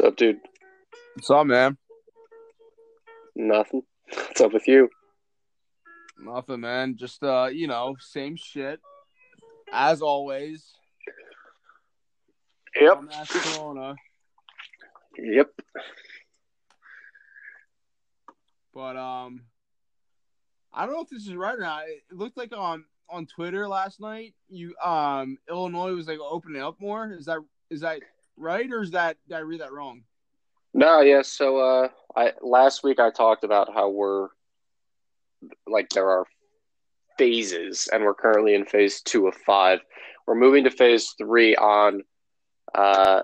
What's up, dude? What's up, man? Nothing. What's up with you? Nothing, man. Just uh, you know, same shit as always. Yep. Corona. Yep. But um, I don't know if this is right or not. It looked like on on Twitter last night, you um, Illinois was like opening up more. Is that is that right or is that did I read that wrong? No, yeah. So, uh, I last week I talked about how we're like there are phases, and we're currently in phase two of five. We're moving to phase three on uh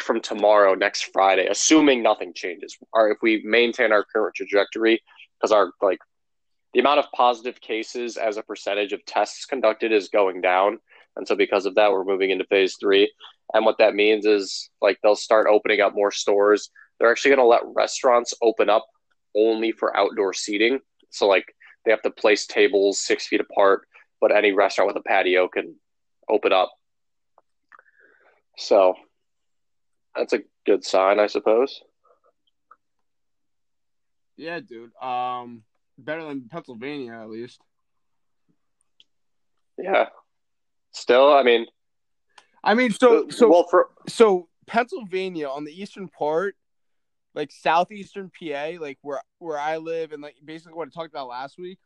from tomorrow, next Friday, assuming nothing changes, or if we maintain our current trajectory, because our like the amount of positive cases as a percentage of tests conducted is going down, and so because of that, we're moving into phase three. And what that means is like they'll start opening up more stores. They're actually going to let restaurants open up only for outdoor seating. So like they have to place tables six feet apart, but any restaurant with a patio can open up. So that's a good sign, I suppose. Yeah, dude. Um, better than Pennsylvania at least. Yeah. Still, I mean, I mean, so uh, so well for so Pennsylvania on the eastern part, like southeastern PA, like where where I live, and like basically what I talked about last week.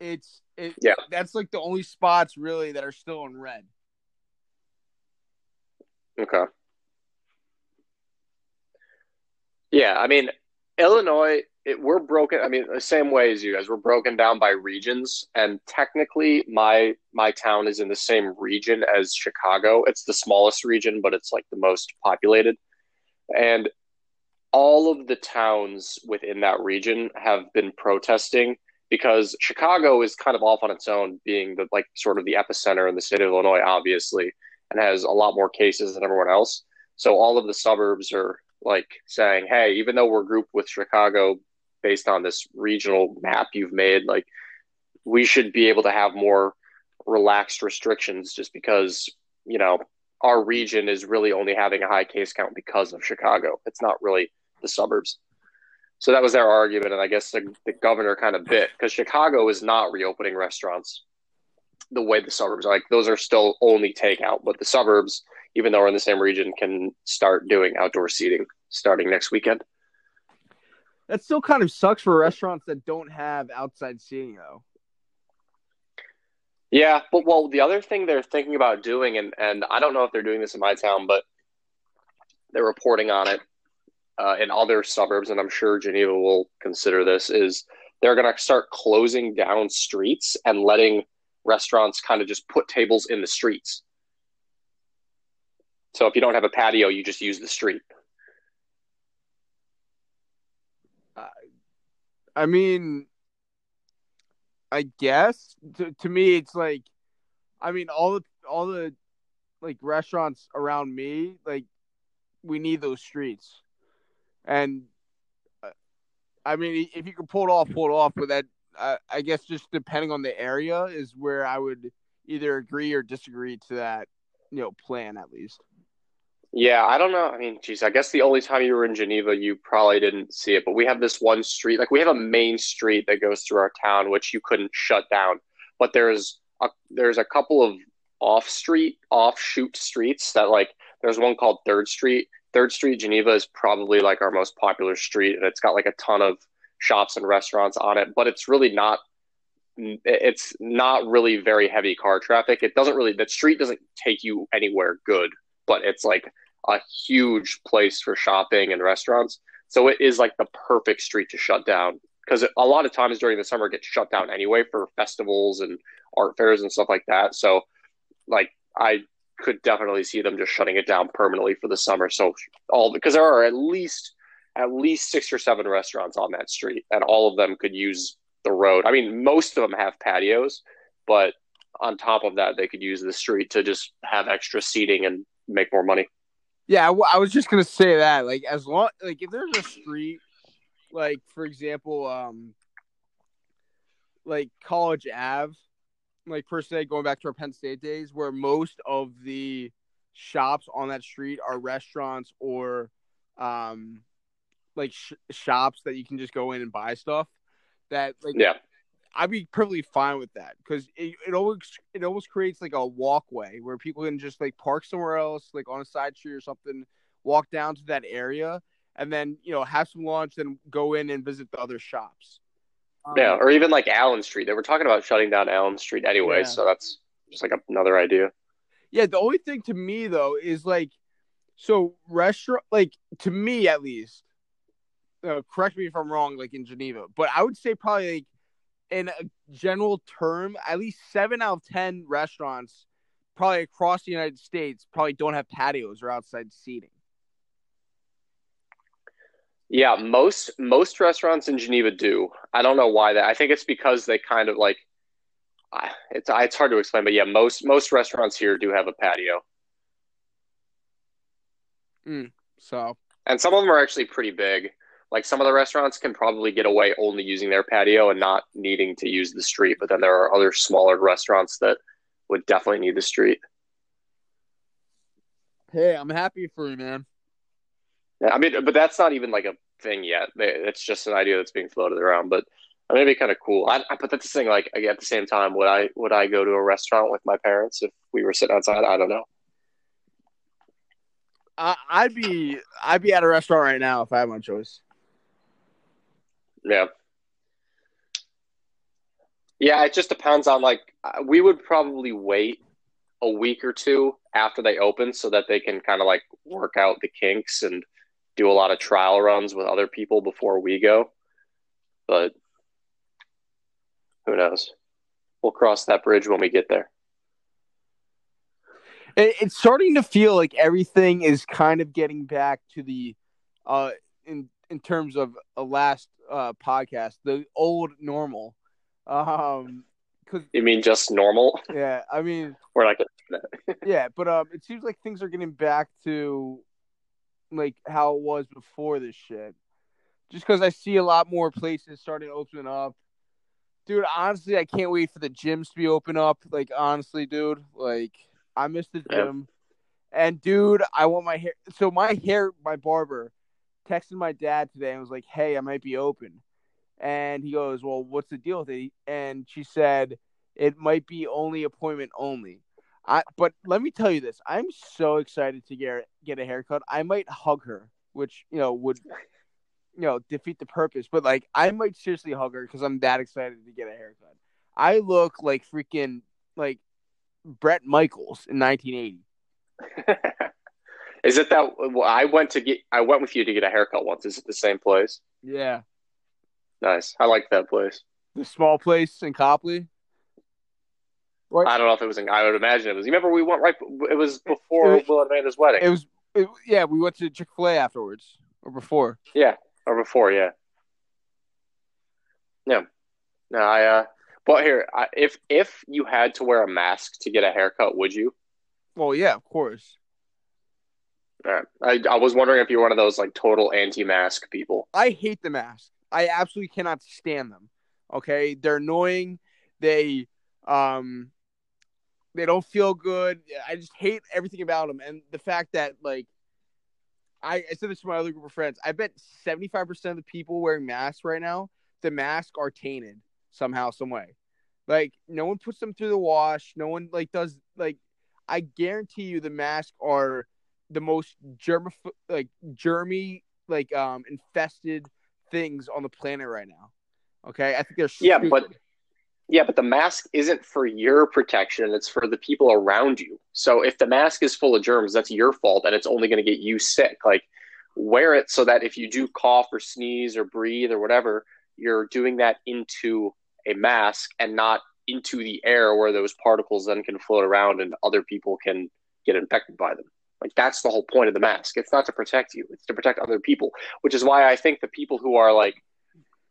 It's it Yeah. That's like the only spots really that are still in red. okay. Yeah, I mean, Illinois, it, we're broken. I mean, the same way as you guys, we're broken down by regions, and technically, my my town is in the same region as Chicago. It's the smallest region, but it's like the most populated, and all of the towns within that region have been protesting because Chicago is kind of off on its own, being the like sort of the epicenter in the state of Illinois, obviously, and has a lot more cases than everyone else. So all of the suburbs are like saying, "Hey, even though we're grouped with Chicago based on this regional map you've made, like we should be able to have more relaxed restrictions just because, you know, our region is really only having a high case count because of Chicago. It's not really the suburbs." So that was their argument, and I guess the, the governor kind of bit because Chicago is not reopening restaurants the way the suburbs are. Like those are still only takeout, but the suburbs, even though we're in the same region, can start doing outdoor seating starting next weekend. That still kind of sucks for restaurants that don't have outside seating though. Yeah, but well, the other thing they're thinking about doing, and and I don't know if they're doing this in my town, but they're reporting on it uh, in other suburbs, and I'm sure Geneva will consider this. Is they're going to start closing down streets and letting restaurants kind of just put tables in the streets. So if you don't have a patio, you just use the street. I mean, I guess to, to me it's like, I mean all the all the like restaurants around me like we need those streets, and uh, I mean if you can pull it off, pull it off. But that uh, I guess just depending on the area is where I would either agree or disagree to that you know plan at least. Yeah, I don't know. I mean, geez, I guess the only time you were in Geneva, you probably didn't see it, but we have this one street, like we have a main street that goes through our town, which you couldn't shut down. But there's a there's a couple of off street, offshoot streets that like there's one called Third Street. Third Street, Geneva is probably like our most popular street, and it's got like a ton of shops and restaurants on it, but it's really not it's not really very heavy car traffic. It doesn't really the street doesn't take you anywhere good but it's like a huge place for shopping and restaurants. So it is like the perfect street to shut down because a lot of times during the summer it gets shut down anyway for festivals and art fairs and stuff like that. So like I could definitely see them just shutting it down permanently for the summer. So all because there are at least at least six or seven restaurants on that street, and all of them could use the road. I mean, most of them have patios, but on top of that, they could use the street to just have extra seating and make more money. Yeah, I was just gonna say that. Like, as long like if there's a street, like for example, um, like College Ave, like per se, going back to our Penn State days, where most of the shops on that street are restaurants or um like sh- shops that you can just go in and buy stuff that like Yeah. I'd be perfectly fine with that because it, it always it almost creates like a walkway where people can just like park somewhere else, like on a side street or something, walk down to that area, and then you know have some lunch, then go in and visit the other shops. Um, Yeah, or even like Allen Street. They were talking about shutting down Allen Street anyway, Yeah. so that's just like another idea. Yeah, the only thing to me though is like, so restaurant, like to me at least. Uh, correct me if I'm wrong, like in Geneva, but I would say probably like in a general term, at least seven out of ten restaurants, probably across the United States, probably don't have patios or outside seating. Yeah, most most restaurants in Geneva do. I don't know why that. I think it's because they kind of like I- it's it's hard to explain, but yeah, most most restaurants here do have a patio. Mm, So And some of them are actually pretty big. Like some of the restaurants can probably get away only using their patio and not needing to use the street, but then there are other smaller restaurants that would definitely need the street. hey, I'm happy for you, man. Yeah, I mean, but that's not even like a thing yet. It's just an idea that's being floated around. But I mean, it'd be kind of cool. I, I but that's the thing. Like at the same time, would I would I go to a restaurant with my parents if we were sitting outside? I don't know. I'd be I'd be at a restaurant right now if I had my choice. Yeah. Yeah, it just depends on like uh, we would probably wait a week or two after they open so that they can kind of like work out the kinks and do a lot of trial runs with other people before we go. But who knows? We'll cross that bridge when we get there. It's starting to feel like everything is kind of getting back to the uh in in terms of a last uh podcast the old normal. Um because You mean just normal? yeah i mean We're like, yeah but um it seems like things are getting back to like how it was before this shit. Just because i see a lot more places starting to open up. Dude honestly i can't wait for the gyms to be open up. Like honestly dude like i miss the Yeah. gym. And dude i want my hair so my hair my barber texted my dad today and was like hey i might be open. And he goes well what's the deal with it? And she said it might be only appointment only. I, but let me tell you this. I'm so excited to get get a haircut. I might hug her which you know would you know defeat the purpose. But like i might seriously hug her because i'm that excited to get a haircut. I look like freaking like bret michaels in 1980 is it that well, I went to get? I went with you to get a haircut once. Is it the same place? yeah Nice. I like that place. the small place in copley Right. I don't know if it was in. I would imagine it was. You remember we went right. It was before It- Will and Amanda's wedding. it was it, yeah we went to chick-fil-a afterwards or before yeah, or before. Yeah. Yeah. No, I. uh But here, I, if if you had to wear a mask to get a haircut, would you? well yeah of course I I was wondering if you're one of those like total anti-mask people. I hate the mask. I absolutely cannot stand them. Okay, they're annoying. They um they don't feel good. I just hate everything about them, and the fact that like I, I said this to my other group of friends. I bet seventy five percent of the people wearing masks right now, the masks are tainted somehow, some way. Like no one puts them through the wash. No one like does like. I guarantee you, the masks are the most germ like germy like um infested things on the planet right now. Okay, I think they're Yeah, stupid. but Yeah, but the mask isn't for your protection, it's for the people around you. So if the mask is full of germs, that's your fault and it's only going to get you sick. Like wear it so that if you do cough or sneeze or breathe or whatever, you're doing that into a mask and not into the air where those particles then can float around and other people can get infected by them. Like that's the whole point of the mask. It's not to protect you; it's to protect other people. Which is why I think the people who are like,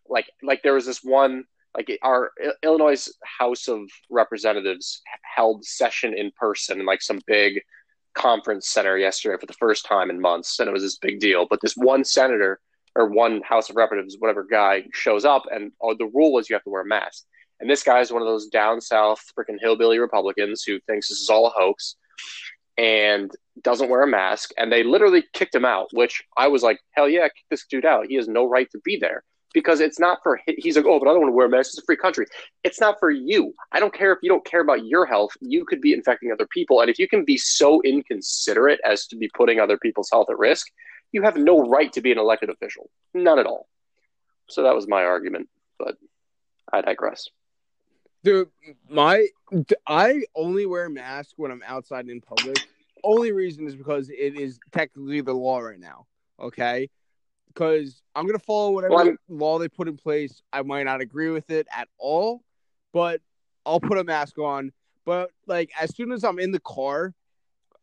like, like there was this one, like our Illinois House of Representatives held session in person in like some big conference center yesterday for the first time in months, and it was this big deal. But this one senator or one House of Representatives, whatever guy, shows up, and oh, the rule was you have to wear a mask. And this guy is one of those down south freaking hillbilly Republicans who thinks this is all a hoax. And doesn't wear a mask, and they literally kicked him out. Which I was like, hell yeah, kick this dude out. He has no right to be there because it's not for. He's like, oh, but I don't want to wear a mask. It's a free country. It's not for you. I don't care if you don't care about your health. You could be infecting other people, and if you can be so inconsiderate as to be putting other people's health at risk, you have no right to be an elected official. None at all. So that was my argument, but I digress. Dude, my I only wear a mask when I'm outside in public. Only reason is because it is technically the law right now. Okay, because I'm gonna follow whatever well, law they put in place. I might not agree with it at all, but I'll put a mask on. But like as soon as I'm in the car,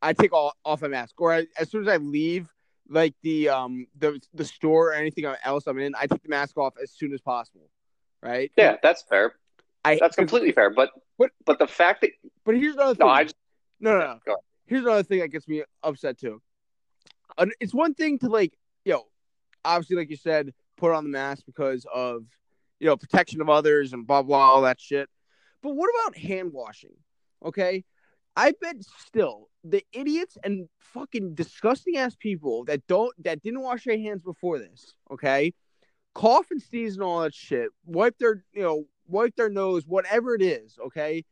I take all, off a mask, or I, as soon as I leave, like the um the the store or anything else I'm in, I take the mask off as soon as possible. Right? Yeah, that's fair. I, that's completely fair. But but but the fact that but here's another thing. No, I just, no, no, no. Here's another thing that gets me upset too. It's one thing to like, you know, obviously, like you said, put on the mask because of you know protection of others and blah blah all that shit. But what about hand washing? Okay, I bet still the idiots and fucking disgusting ass people that don't that didn't wash their hands before this, okay, cough and sneeze and all that shit, wipe their you know wipe their nose, whatever it is, okay,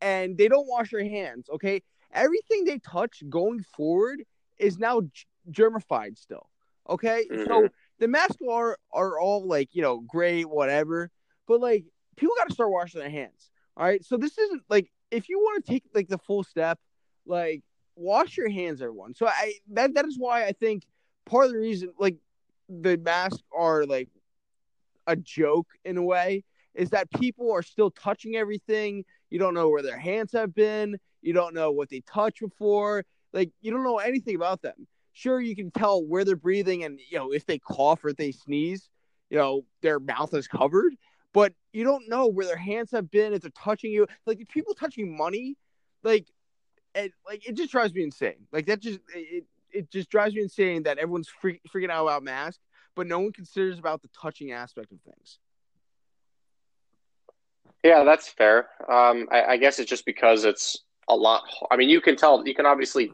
and they don't wash their hands, okay. Everything they touch going forward is now germified still, okay. Mm-hmm. So the masks are are all like you know great, whatever, but like people got to start washing their hands. All right, so this isn't like if you want to take like the full step, like wash your hands, everyone. So I that that is why I think part of the reason like the masks are like a joke in a way is that people are still touching everything. You don't know where their hands have been. You don't know what they touched before. Like you don't know anything about them. Sure, you can tell where they're breathing and you know if they cough or if they sneeze, you know their mouth is covered but you don't know where their hands have been if they're touching you. Like people touching money, like it like it just drives me insane. Like that just it it just drives me insane that everyone's freak, freaking out about masks, but no one considers about the touching aspect of things. Yeah, that's fair. Um, I, I guess it's just because it's a lot. I mean, you can tell. You can obviously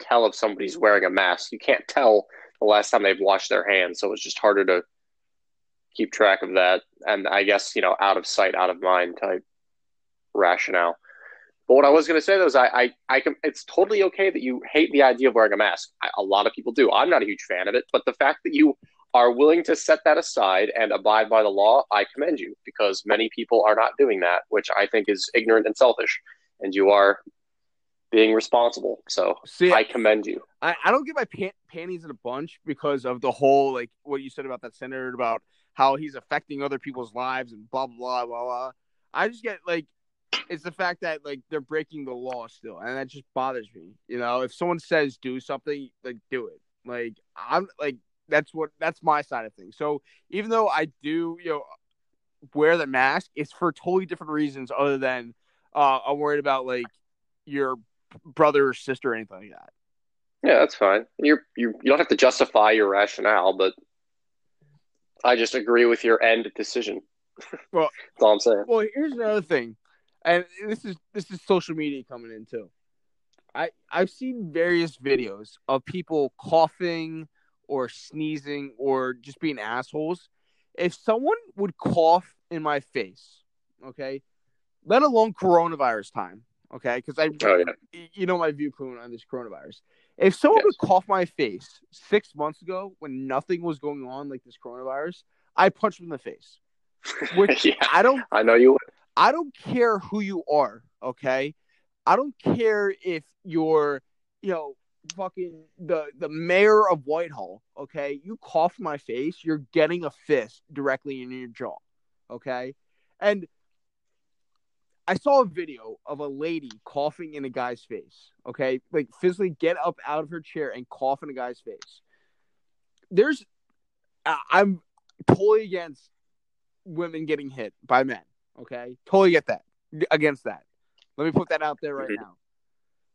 tell if somebody's wearing a mask. You can't tell the last time they've washed their hands, so it's just harder to keep track of that. And I guess, you know, out of sight, out of mind type rationale. But what I was going to say though is I, I, I can, it's totally okay that you hate the idea of wearing a mask. I, a lot of people do. I'm not a huge fan of it, but the fact that you are willing to set that aside and abide by the law, I commend you because many people are not doing that, which I think is ignorant and selfish. And you are being responsible. So See, I commend you. I, I don't get my pan- panties in a bunch because of the whole, like what you said about that senator about how he's affecting other people's lives and blah blah blah blah. I just get like it's the fact that like they're breaking the law still, and that just bothers me. You know, if someone says do something, like do it. Like I'm like that's what that's my side of things. So even though I do, you know, wear the mask, it's for totally different reasons other than uh, I'm worried about like your brother or sister or anything like that. Yeah, that's fine. You're you you don't have to justify your rationale, but I just agree with your end decision. Well, that's all I'm saying. Well, here's another thing, and this is this is social media coming in too. I I've seen various videos of people coughing or sneezing or just being assholes. If someone would cough in my face, okay, let alone coronavirus time, okay, because I, oh, yeah. you know, my viewpoint on this coronavirus. If someone yes. would cough my face six months ago when nothing was going on like this coronavirus, I punch them in the face. Which yeah, I don't. I know you. I don't care who you are. Okay, I don't care if you're, you know, fucking the the mayor of Whitehall. Okay, you cough my face, you're getting a fist directly in your jaw. Okay, and I saw a video of a lady coughing in a guy's face. Okay, like physically get up out of her chair and cough in a guy's face. There's, I'm totally against women getting hit by men. Okay, totally get that against that. Let me put that out there right now.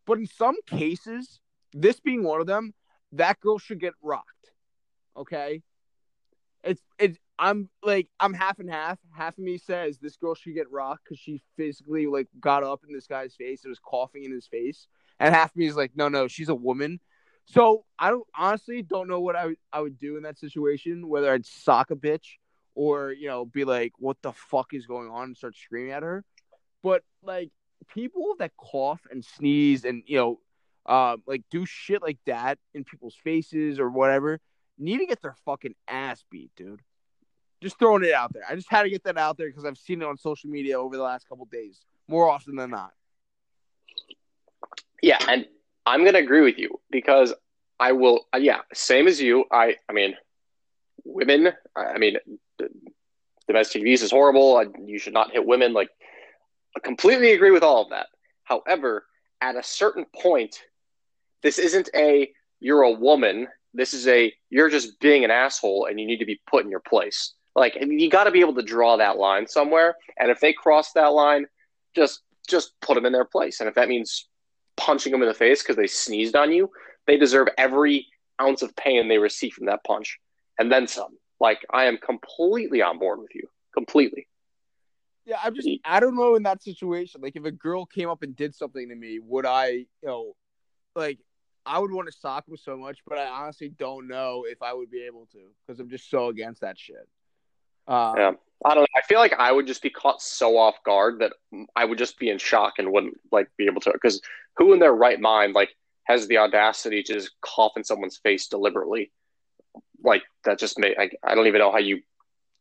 But in some cases, this being one of them, that girl should get rocked. Okay, it's it's I'm like I'm half and half. Half of me says this girl should get rocked because she physically like got up in this guy's face and was coughing in his face, and half of me is like, no, no, she's a woman. So I don't honestly don't know what I I would do in that situation, whether I'd sock a bitch or you know be like, what the fuck is going on, and start screaming at her. But like people that cough and sneeze and you know, uh, like do shit like that in people's faces or whatever, need to get their fucking ass beat, dude. Just throwing it out there. I just had to get that out there because I've seen it on social media over the last couple days more often than not. Yeah, and I'm gonna agree with you because I will. Yeah, same as you. I. I mean, women. I mean, domestic abuse is horrible. You should not hit women. Like, I completely agree with all of that. However, at a certain point, this isn't a you're a woman. This is a you're just being an asshole and you need to be put in your place. Like you got to be able to draw that line somewhere. And if they cross that line, just just put them in their place. And if that means punching them in the face because they sneezed on you, they deserve every ounce of pain they receive from that punch, and then some. Like I am completely on board with you, completely. Yeah, I'm just I don't know in that situation. Like if a girl came up and did something to me, would I, you know, like I would want to sock them so much, but I honestly don't know if I would be able to because I'm just so against that shit. Uh, yeah. I don't know. I feel like I would just be caught so off guard that I would just be in shock and wouldn't like be able to. Because who in their right mind like has the audacity to just cough in someone's face deliberately? Like that just made. I, I don't even know how you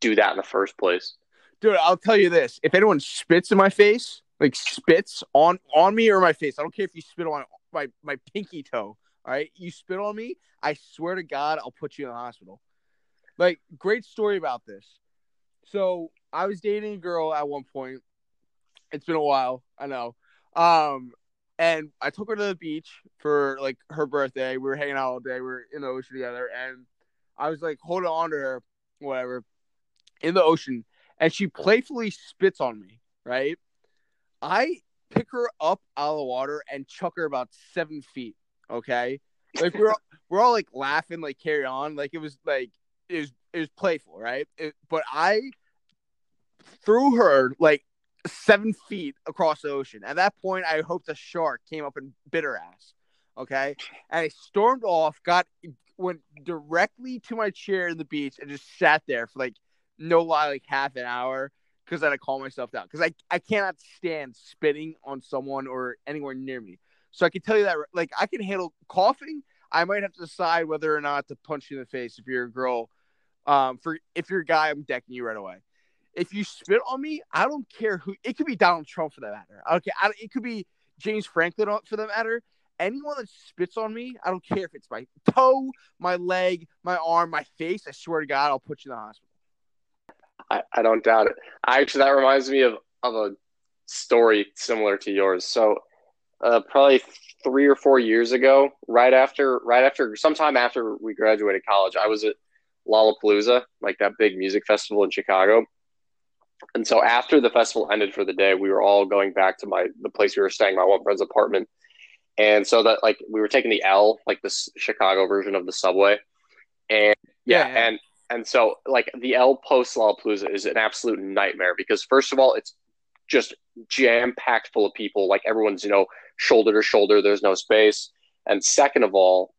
do that in the first place. Dude, I'll tell you this: if anyone spits in my face, like spits on on me or my face, I don't care if you spit on my my pinky toe. All right, you spit on me, I swear to God, I'll put you in the hospital. Like, great story about this. So I was dating a girl at one point. It's been a while, I know. Um, and I took her to the beach for like her birthday. We were hanging out all day. We were in the ocean together, and I was like holding on to her, whatever, in the ocean, and she playfully spits on me. Right, I pick her up out of the water and chuck her about seven feet. Okay, like we're all, we're all like laughing, like carry on, like it was like it was it was playful, right? It, but I threw her like seven feet across the ocean. At that point, I hoped a shark came up and bit her ass. Okay, and I stormed off, got went directly to my chair in the beach, and just sat there for like no lie, like half an hour because then I calm myself down because I I cannot stand spitting on someone or anywhere near me. So I can tell you that like I can handle coughing. I might have to decide whether or not to punch you in the face if you're a girl. Um, for if you're a guy, I'm decking you right away. If you spit on me, I don't care who. It could be Donald Trump for that matter. Okay, I, it could be James Franklin for that matter. Anyone that spits on me, I don't care if it's my toe, my leg, my arm, my face. I swear to God, I'll put you in the hospital. I, I don't doubt it. Actually that reminds me of of a story similar to yours. So, uh, probably three or four years ago, right after, right after, sometime after we graduated college, I was at Lollapalooza, like that big music festival in Chicago, and so after the festival ended for the day, we were all going back to my the place we were staying, my one friend's apartment. And so that like we were taking the L, like the Chicago version of the subway. And yeah, yeah, yeah. and and so like the L post Lollapalooza is an absolute nightmare because first of all, it's just jam packed full of people. Like everyone's, you know, shoulder to shoulder, there's no space. And second of all,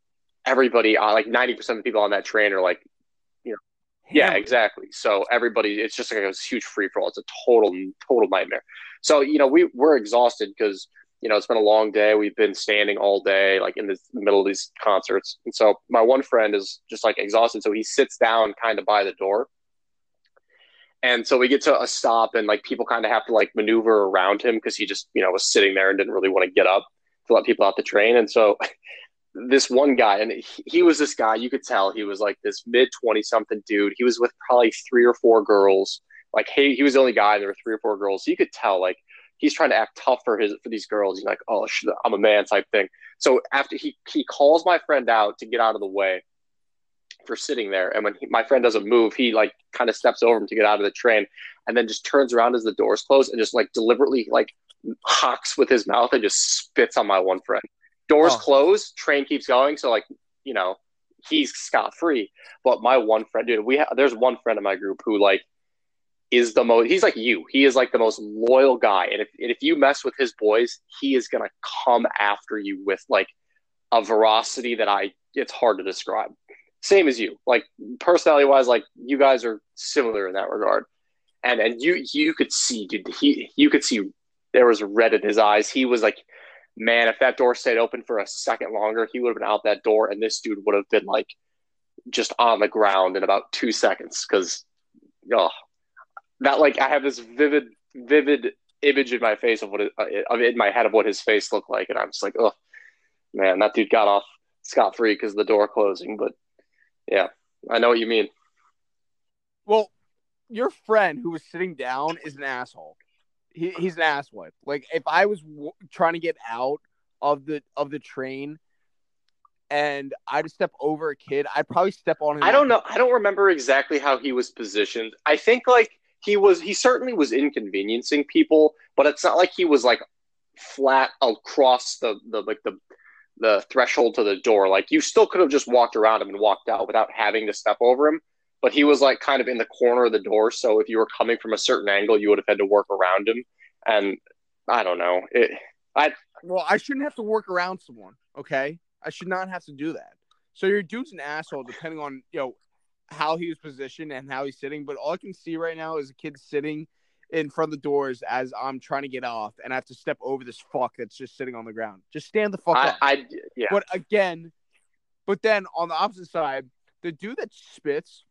everybody uh, like 90% of the people on that train are like you know, yeah, yeah, exactly. So everybody, it's just like a huge free for all. It's a total, total nightmare. So you know, we we're exhausted because you know it's been a long day. We've been standing all day, like in the middle of these concerts. And so my one friend is just like exhausted, so he sits down kind of by the door. And so we get to a stop, and like people kind of have to like maneuver around him because he just you know was sitting there and didn't really want to get up to let people out the train. And so this one guy, and he, he was this guy. You could tell he was like this mid twenty something dude. He was with probably three or four girls. Like he he was the only guy. There were three or four girls. So you could tell like he's trying to act tough for his for these girls. He's like, oh, I'm a man type thing. So after he he calls my friend out to get out of the way for sitting there, and when he, my friend doesn't move, he like kind of steps over him to get out of the train, and then just turns around as the doors close and just like deliberately like hawks with his mouth and just spits on my one friend. Doors oh. close, train keeps going. So like, you know, he's scot free. But my one friend, dude, we ha- there's one friend in my group who like is the most. He's like you. He is like the most loyal guy, and if and if you mess with his boys, he is gonna come after you with like a veracity that I it's hard to describe. Same as you, like personality wise, like you guys are similar in that regard. And and you you could see, dude, he you could see there was red in his eyes. He was like, man, if that door stayed open for a second longer, he would have been out that door, and this dude would have been like just on the ground in about two seconds because oh that like I have this vivid vivid image in my face of what it, uh, in my head of what his face looked like, and I'm just like, oh man, that dude got off scot free because the door closing. But yeah, I know what you mean. Well, your friend who was sitting down is an asshole. He, he's an asswipe. Like if I was w- trying to get out of the of the train and I would step over a kid, I'd probably step on him. I don't know. I don't remember exactly how he was positioned. I think like he was he certainly was inconveniencing people, but it's not like he was like flat across the the like the the threshold to the door. Like you still could have just walked around him and walked out without having to step over him. But he was like kind of in the corner of the door, so if you were coming from a certain angle, you would have had to work around him. And I don't know. It I well, I shouldn't have to work around someone. Okay, I should not have to do that. So your dude's an asshole, depending on you know how he was positioned and how he's sitting. But all I can see right now is a kid sitting in front of the doors as I'm trying to get off, and I have to step over this fuck that's just sitting on the ground. Just stand the fuck I, up. I yeah. But again, but then on the opposite side, the dude that spits,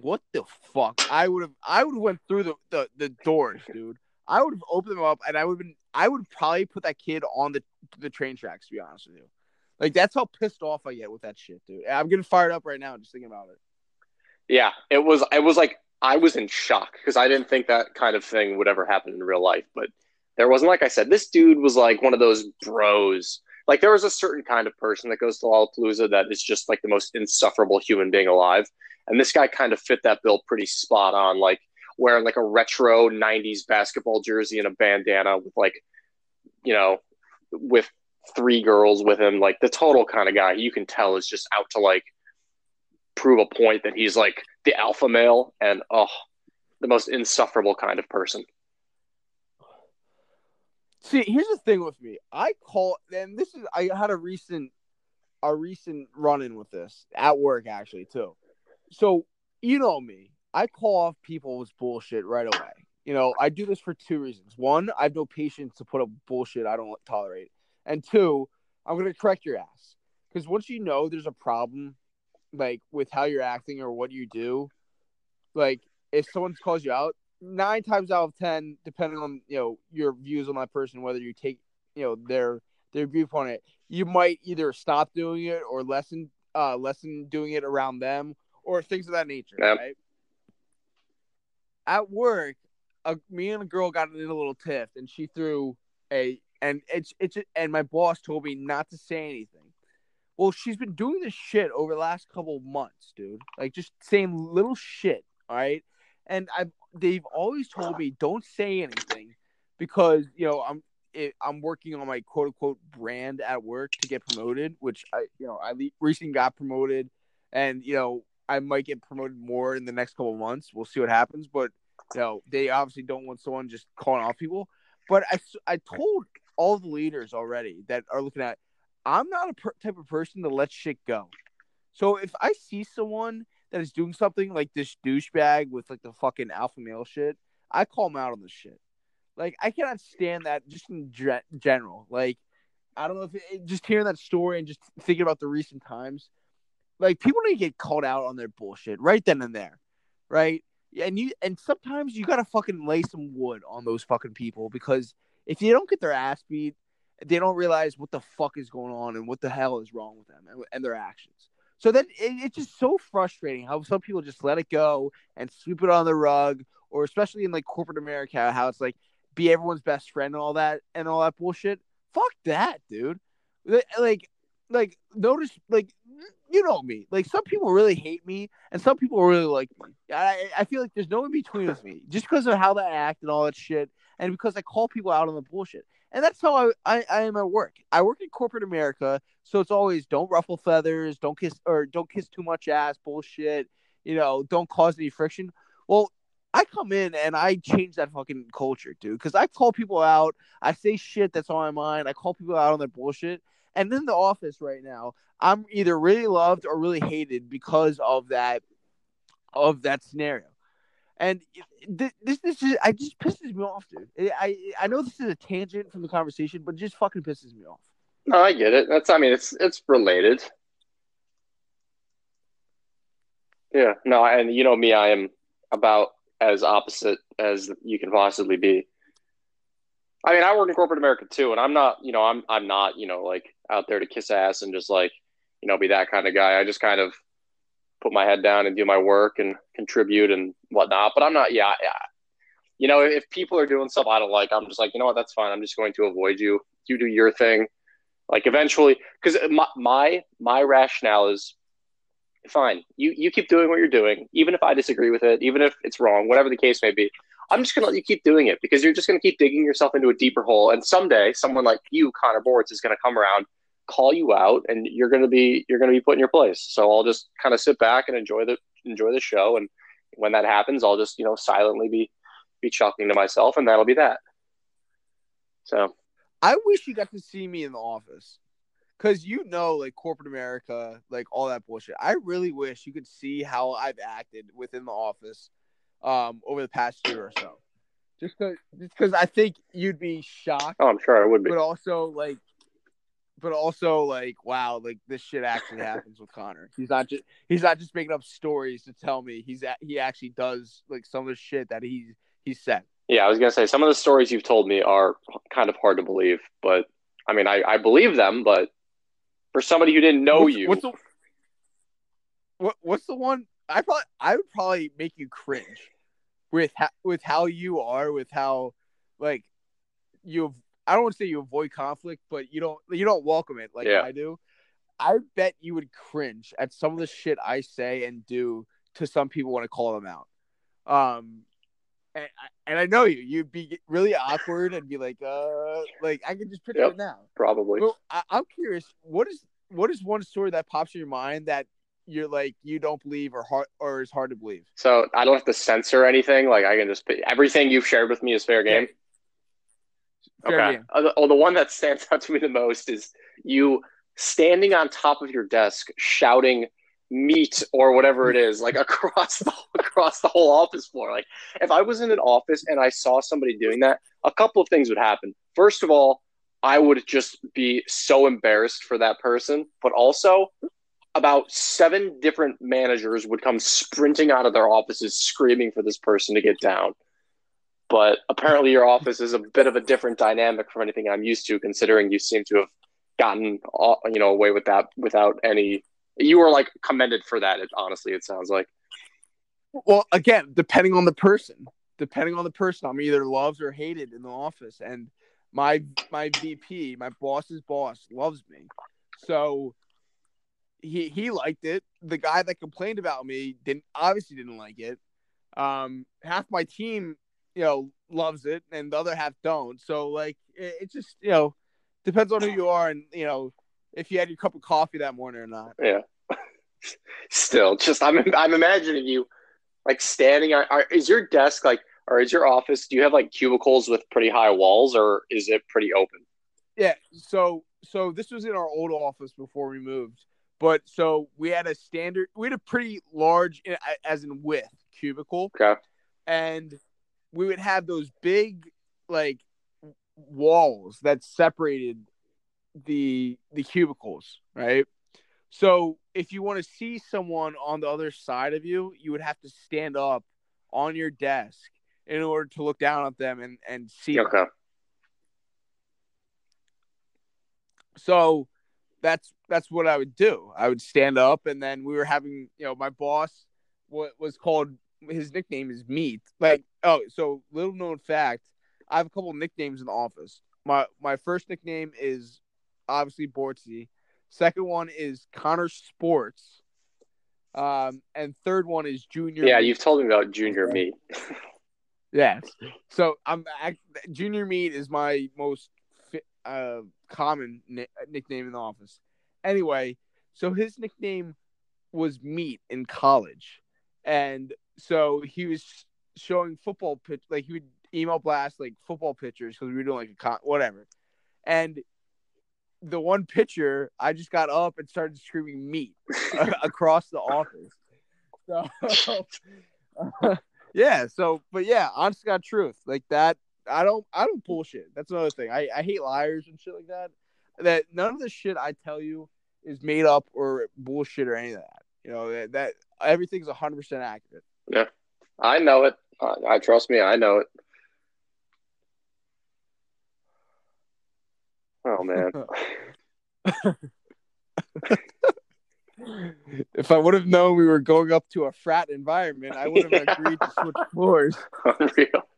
what the fuck? I would have I would have went through the, the, the doors, dude. I would have opened them up and I would been I would probably put that kid on the the train tracks, to be honest with you. Like that's how pissed off I get with that shit, dude. I'm getting fired up right now just thinking about it. Yeah, it was it was like I was in shock because I didn't think that kind of thing would ever happen in real life. But there wasn't, like I said, this dude was like one of those bros. Like there was a certain kind of person that goes to Lollapalooza that is just like the most insufferable human being alive. And this guy kind of fit that bill pretty spot on, like wearing like a retro 90s basketball jersey and a bandana with like, you know, with three girls with him, like the total kind of guy you can tell is just out to like prove a point that he's like the alpha male and oh the most insufferable kind of person. See here's the thing with me. I call and this is i had a recent a recent run-in with this at work actually too. So you know me. I call off people's bullshit right away. You know i do this for two reasons. One i have no patience to put up bullshit i don't tolerate. And two i'm to correct your ass. Because once you know there's a problem like with how you're acting or what you do, like if someone calls you out, nine times out of ten, depending on you know your views on that person, whether you take you know their their viewpoint, on it, you might either stop doing it or lessen uh lessen doing it around them or things of that nature, yep. right? At work, a, me and a girl got in a little tiff, and she threw a and it's it's and my boss told me not to say anything. Well, she's been doing this shit over the last couple months, dude. Like just saying little shit, all right? And I've they've always told me don't say anything because you know I'm it, I'm working on my quote unquote brand at work to get promoted, which I you know I recently got promoted, and you know I might get promoted more in the next couple months. We'll see what happens, but you know they obviously don't want someone just calling off people. But I I told all the leaders already that are looking at I'm not a per- type of person to let shit go. So if I see someone that is doing something like this douchebag with like the fucking alpha male shit, I call him out on this shit. Like I cannot stand that just in ge- general. Like I don't know if it, just hearing that story and just thinking about the recent times, like people need to get called out on their bullshit right then and there, right? And you and sometimes you gotta fucking lay some wood on those fucking people because if you don't get their ass beat, they don't realize what the fuck is going on and what the hell is wrong with them and, and their actions. So then it, it's just so frustrating how some people just let it go and sweep it on the rug, or especially in like corporate America, how it's like be everyone's best friend and all that and all that bullshit. Fuck that, dude. Like, like notice, like you know me. Like some people really hate me, and some people really like me. I I feel like there's no in between with me, just because of how they act and all that shit, and because I call people out on the bullshit. And that's how I, I, I am at work. I work in corporate America, so it's always don't ruffle feathers, don't kiss or don't kiss too much ass, bullshit. You know, don't cause any friction. Well, I come in and I change that fucking culture, dude. Because I call people out, I say shit that's on my mind, I call people out on their bullshit. And in the office right now, I'm either really loved or really hated because of that of that scenario. And this, this, is, I just pisses me off, dude. I, I know this is a tangent from the conversation, but it just fucking pisses me off. No, I get it. That's, I mean, it's, it's related. Yeah, no, and you know me, I am about as opposite as you can possibly be. I mean, I work in corporate America too, and I'm not, you know, I'm I'm not, you know, like out there to kiss ass and just like, you know, be that kind of guy. I just kind of put my head down and do my work and contribute and whatnot. But I'm not, yeah, yeah. You know, if people are doing stuff I don't like, I'm just like, you know what, that's fine. I'm just going to avoid you. You do your thing. Like eventually, because my, my my rationale is fine. You you keep doing what you're doing, even if I disagree with it, even if it's wrong, whatever the case may be. I'm just gonna let you keep doing it because you're just gonna keep digging yourself into a deeper hole. And someday, someone like you, Connor Bortz, is gonna come around, call you out, and you're gonna be you're gonna be put in your place. So I'll just kind of sit back and enjoy the enjoy the show. And when that happens, I'll just you know silently be be chuckling to myself, and that'll be that. So I wish you got to see me in the office because you know, like corporate America, like all that bullshit. I really wish you could see how I've acted within the office um, over the past year or so. Just because, because I think you'd be shocked. Oh, I'm sure I would be. But also, like, but also, like, wow, like this shit actually happens with Connor. He's not just he's not just making up stories to tell me. He's at, he actually does like some of the shit that he he said. Yeah, I was gonna say some of the stories you've told me are kind of hard to believe, but I mean, I, I believe them, but for somebody who didn't know what's, you. What's the what, What's the one? I probably I would probably make you cringe with ha- with how you are, with how like you. I don't want to say you avoid conflict, but you don't you don't welcome it like yeah. I do. I bet you would cringe at some of the shit I say and do to some people when I call them out. Um, and, and I know you, you'd be really awkward and be like, uh, like I can just picture yep, it now. Probably. Well, I, I'm curious, what is what is one story that pops in your mind that you're like you don't believe or hard or is hard to believe? So I don't have to censor anything. Like I can just everything you've shared with me is fair game. Fair okay. Game. Uh, oh, the one that stands out to me the most is you standing on top of your desk shouting meat or whatever it is like across the across the whole office floor like if i was in an office and i saw somebody doing that a couple of things would happen first of all i would just be so embarrassed for that person but also about seven different managers would come sprinting out of their offices screaming for this person to get down but apparently your office is a bit of a different dynamic from anything i'm used to considering you seem to have gotten you know away with that without any you were like commended for that. It, honestly, it sounds like. Well, again, depending on the person, depending on the person, I'm either loved or hated in the office, and my my VP, my boss's boss, loves me, so he he liked it. The guy that complained about me didn't obviously didn't like it. Um, half my team, you know, loves it, and the other half don't. So like, it, it just you know depends on who you are, and you know if you had your cup of coffee that morning or not. Yeah. Still, just I'm I'm imagining you like standing on. Are, is your desk like, or is your office? Do you have like cubicles with pretty high walls, or is it pretty open? Yeah. So so this was in our old office before we moved, but so we had a standard. We had a pretty large, as in width, cubicle. Okay. And we would have those big like walls that separated the the cubicles, right? So if you want to see someone on the other side of you, you would have to stand up on your desk in order to look down at them and and see. Okay. Them. So that's that's what I would do. I would stand up, and then we were having, you know, my boss, what was called his nickname is Meat. Like, oh, so little known fact, I have a couple nicknames in the office. My my first nickname is obviously Bortzy. Second one is Connor Sports. Um, and third one is Junior. Yeah, Meat. you've told me about Junior Meat. yes. So I'm I, Junior Meat is my most uh, common ni- nickname in the office. Anyway, so his nickname was Meat in college, and so he was showing football pitch like he would email blast like football pictures because we were doing like a con- whatever, and the one picture I just got up and started screaming meat across the office. So yeah, so but yeah, honest got truth like that. I don't I don't bullshit. That's another thing. I I hate liars and shit like that. That none of the shit I tell you is made up or bullshit or any of that. You know that, that everything's hundred percent accurate. Yeah, I know it. I, I trust me. I know it. Oh man. if I would have known we were going up to a frat environment, I would have agreed to switch floors. Unreal.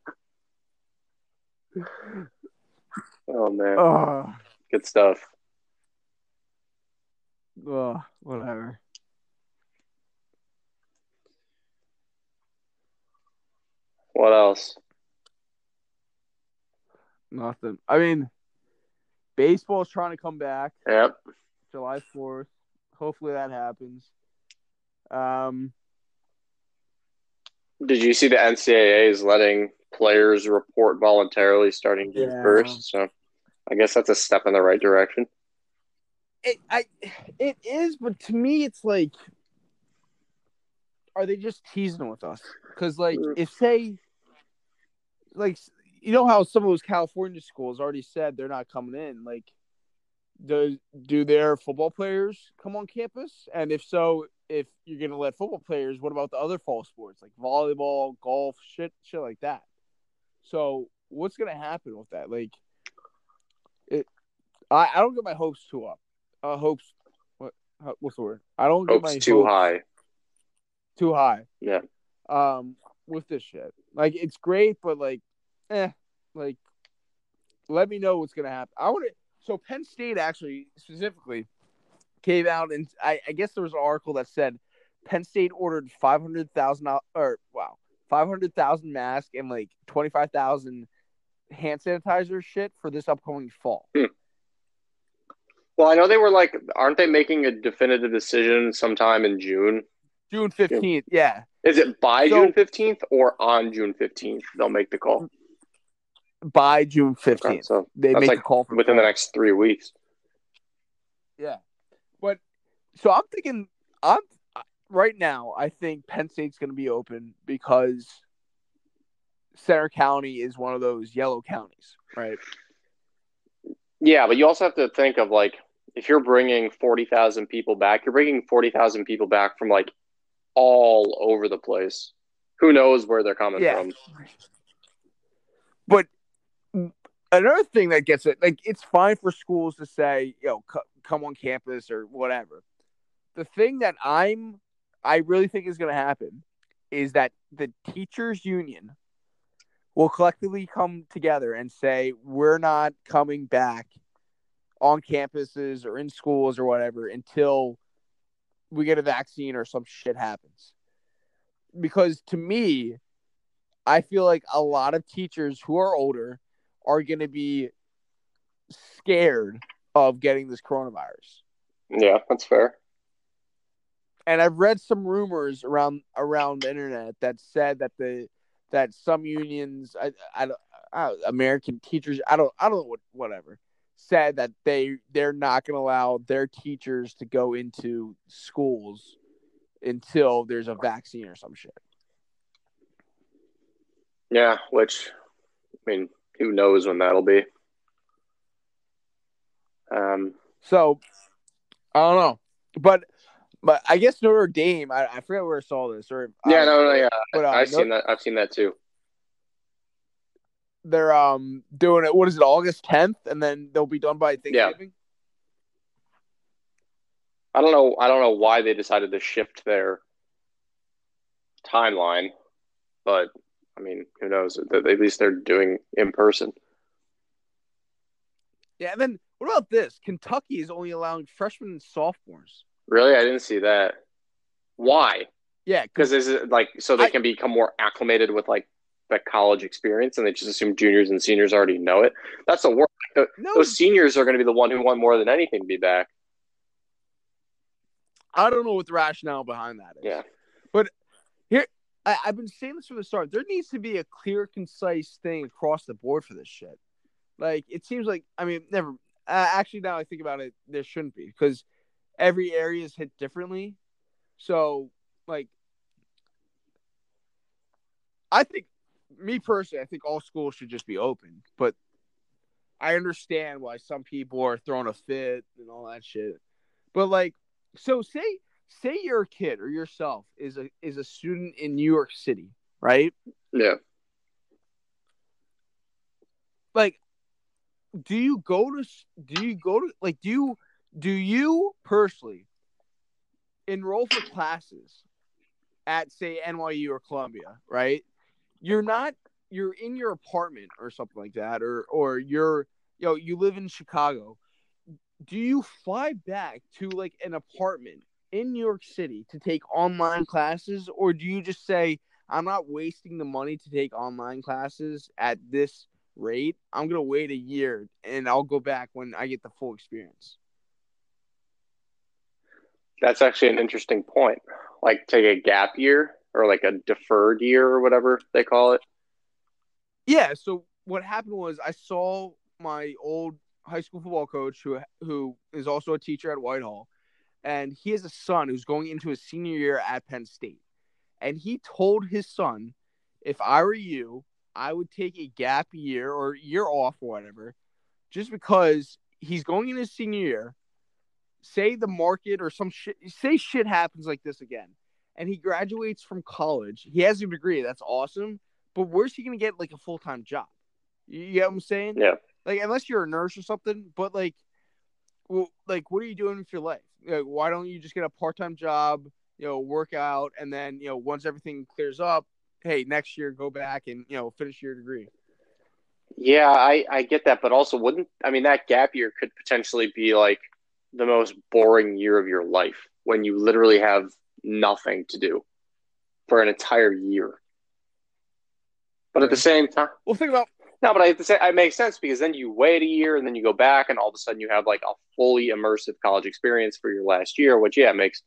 Oh man. Oh, Good stuff. oh, whatever. What else? Nothing. I mean, baseball's trying to come back Yep. July 4th. Hopefully that happens. Um, Did you see the NCAA is letting players report voluntarily starting June Yeah. first? So I guess that's a step in the right direction. it I it is, but to me, it's like, are they just teasing with us? Because like, Mm. if say, like, you know how some of those California schools already said they're not coming in. Like, does do their football players come on campus? And if so, if you're gonna let football players, what about the other fall sports like volleyball, golf, shit, shit like that? So what's gonna happen with that? Like, it, I I don't get my hopes too up. Uh, hopes. What? What's the word? I don't get my Hopes too hopes high. Too high. Yeah. Um, with this shit, like it's great, but like, eh, like, let me know what's gonna happen. I want to. So Penn State actually specifically came out and I, I guess there was an article that said Penn State ordered five hundred thousand or wow five hundred thousand masks and like twenty five thousand hand sanitizer shit for this upcoming fall. Well, I know they were like, aren't they making a definitive decision sometime in June? June fifteenth, yeah. Is it by So- June fifteenth or on June fifteenth? They'll make the call. By June Okay, fifteenth, so they make like a call for within the next three weeks. Yeah, but so I'm thinking I'm right now. I think Penn State's going to be open because Centre County is one of those yellow counties, right? Yeah, but you also have to think of like if you're bringing forty thousand people back, you're bringing forty thousand people back from like all over the place. Who knows where they're coming Yeah. from? But another thing that gets it, like, it's fine for schools to say, you know, c- come on campus or whatever. The thing that I'm, I really think is going to happen is that the teachers' union will collectively come together and say, we're not coming back on campuses or in schools or whatever until we get a vaccine or some shit happens. Because to me, I feel like a lot of teachers who are older are going to be scared of getting this coronavirus. Yeah, that's fair. And I've read some rumors around around the internet that said that the that some unions, I, I, don't- I, American teachers, I don't, I don't know what, whatever, said that they they're not going to allow their teachers to go into schools until there's a vaccine or some shit. Yeah, which I mean, who knows when that'll be? Um, So I don't know, but but I guess Notre Dame. I, I forget where I saw this. Or yeah, no, no, yeah, But, uh, I've no- seen that. I've seen that too. They're um doing it. What is it? August tenth, and then they'll be done by Thanksgiving. Yeah. I don't know. I don't know why they decided to shift their timeline, but I mean, who knows? At least they're doing in person. Yeah. And then what about this? Kentucky is only allowing freshmen and sophomores. Really, I didn't see that. Why? Yeah, Because is it like so they I- can become more acclimated with like the college experience, and they just assume juniors and seniors already know it. That's the worst. no, Those seniors are going to be the one who want more than anything to be back. I don't know what the rationale behind that is. Yeah. But here I, I've been saying this from the start. There needs to be a clear, concise thing across the board for this shit. Like it seems like I mean, never. Uh, actually, now I think about it, there shouldn't be because every area is hit differently. So, like, I think, me personally, I think all schools should just be open. But I understand why some people are throwing a fit and all that shit. But like, so say say you're a kid or yourself is a is a student in New York City, right? Yeah. Like, do you go to do you go to like do you do you personally enroll for classes at say NYU or Columbia, right? You're not you're in your apartment or something like that, or or you're you know you live in Chicago. Do you fly back to like an apartment in New York City to take online classes, or do you just say I'm not wasting the money to take online classes at this rate? I'm gonna wait a year and I'll go back when I get the full experience. That's actually an interesting point. Like take a gap year or like a deferred year or whatever they call it. Yeah. So what happened was I saw my old high school football coach who who is also a teacher at Whitehall, and he has a son who's going into his senior year at Penn State, and he told his son, if I were you, I would take a gap year or year off or whatever, just because he's going in his senior year. Say the market or some shit, say shit happens like this again, and he graduates from college. He has a degree. That's awesome. But where's he going to get like a full time job? You get what I'm saying? Yeah. Like unless you're a nurse or something, but like, well, like what are you doing with your life? Like, why don't you just get a part time job? You know, work out, and then you know once everything clears up, hey, next year go back and you know finish your degree. Yeah, I I get that, but also wouldn't I mean that gap year could potentially be like the most boring year of your life when you literally have nothing to do for an entire year. But at the same time, well, think about no, but I have to say it makes sense because then you wait a year and then you go back and all of a sudden you have like a fully immersive college experience for your last year, which yeah makes.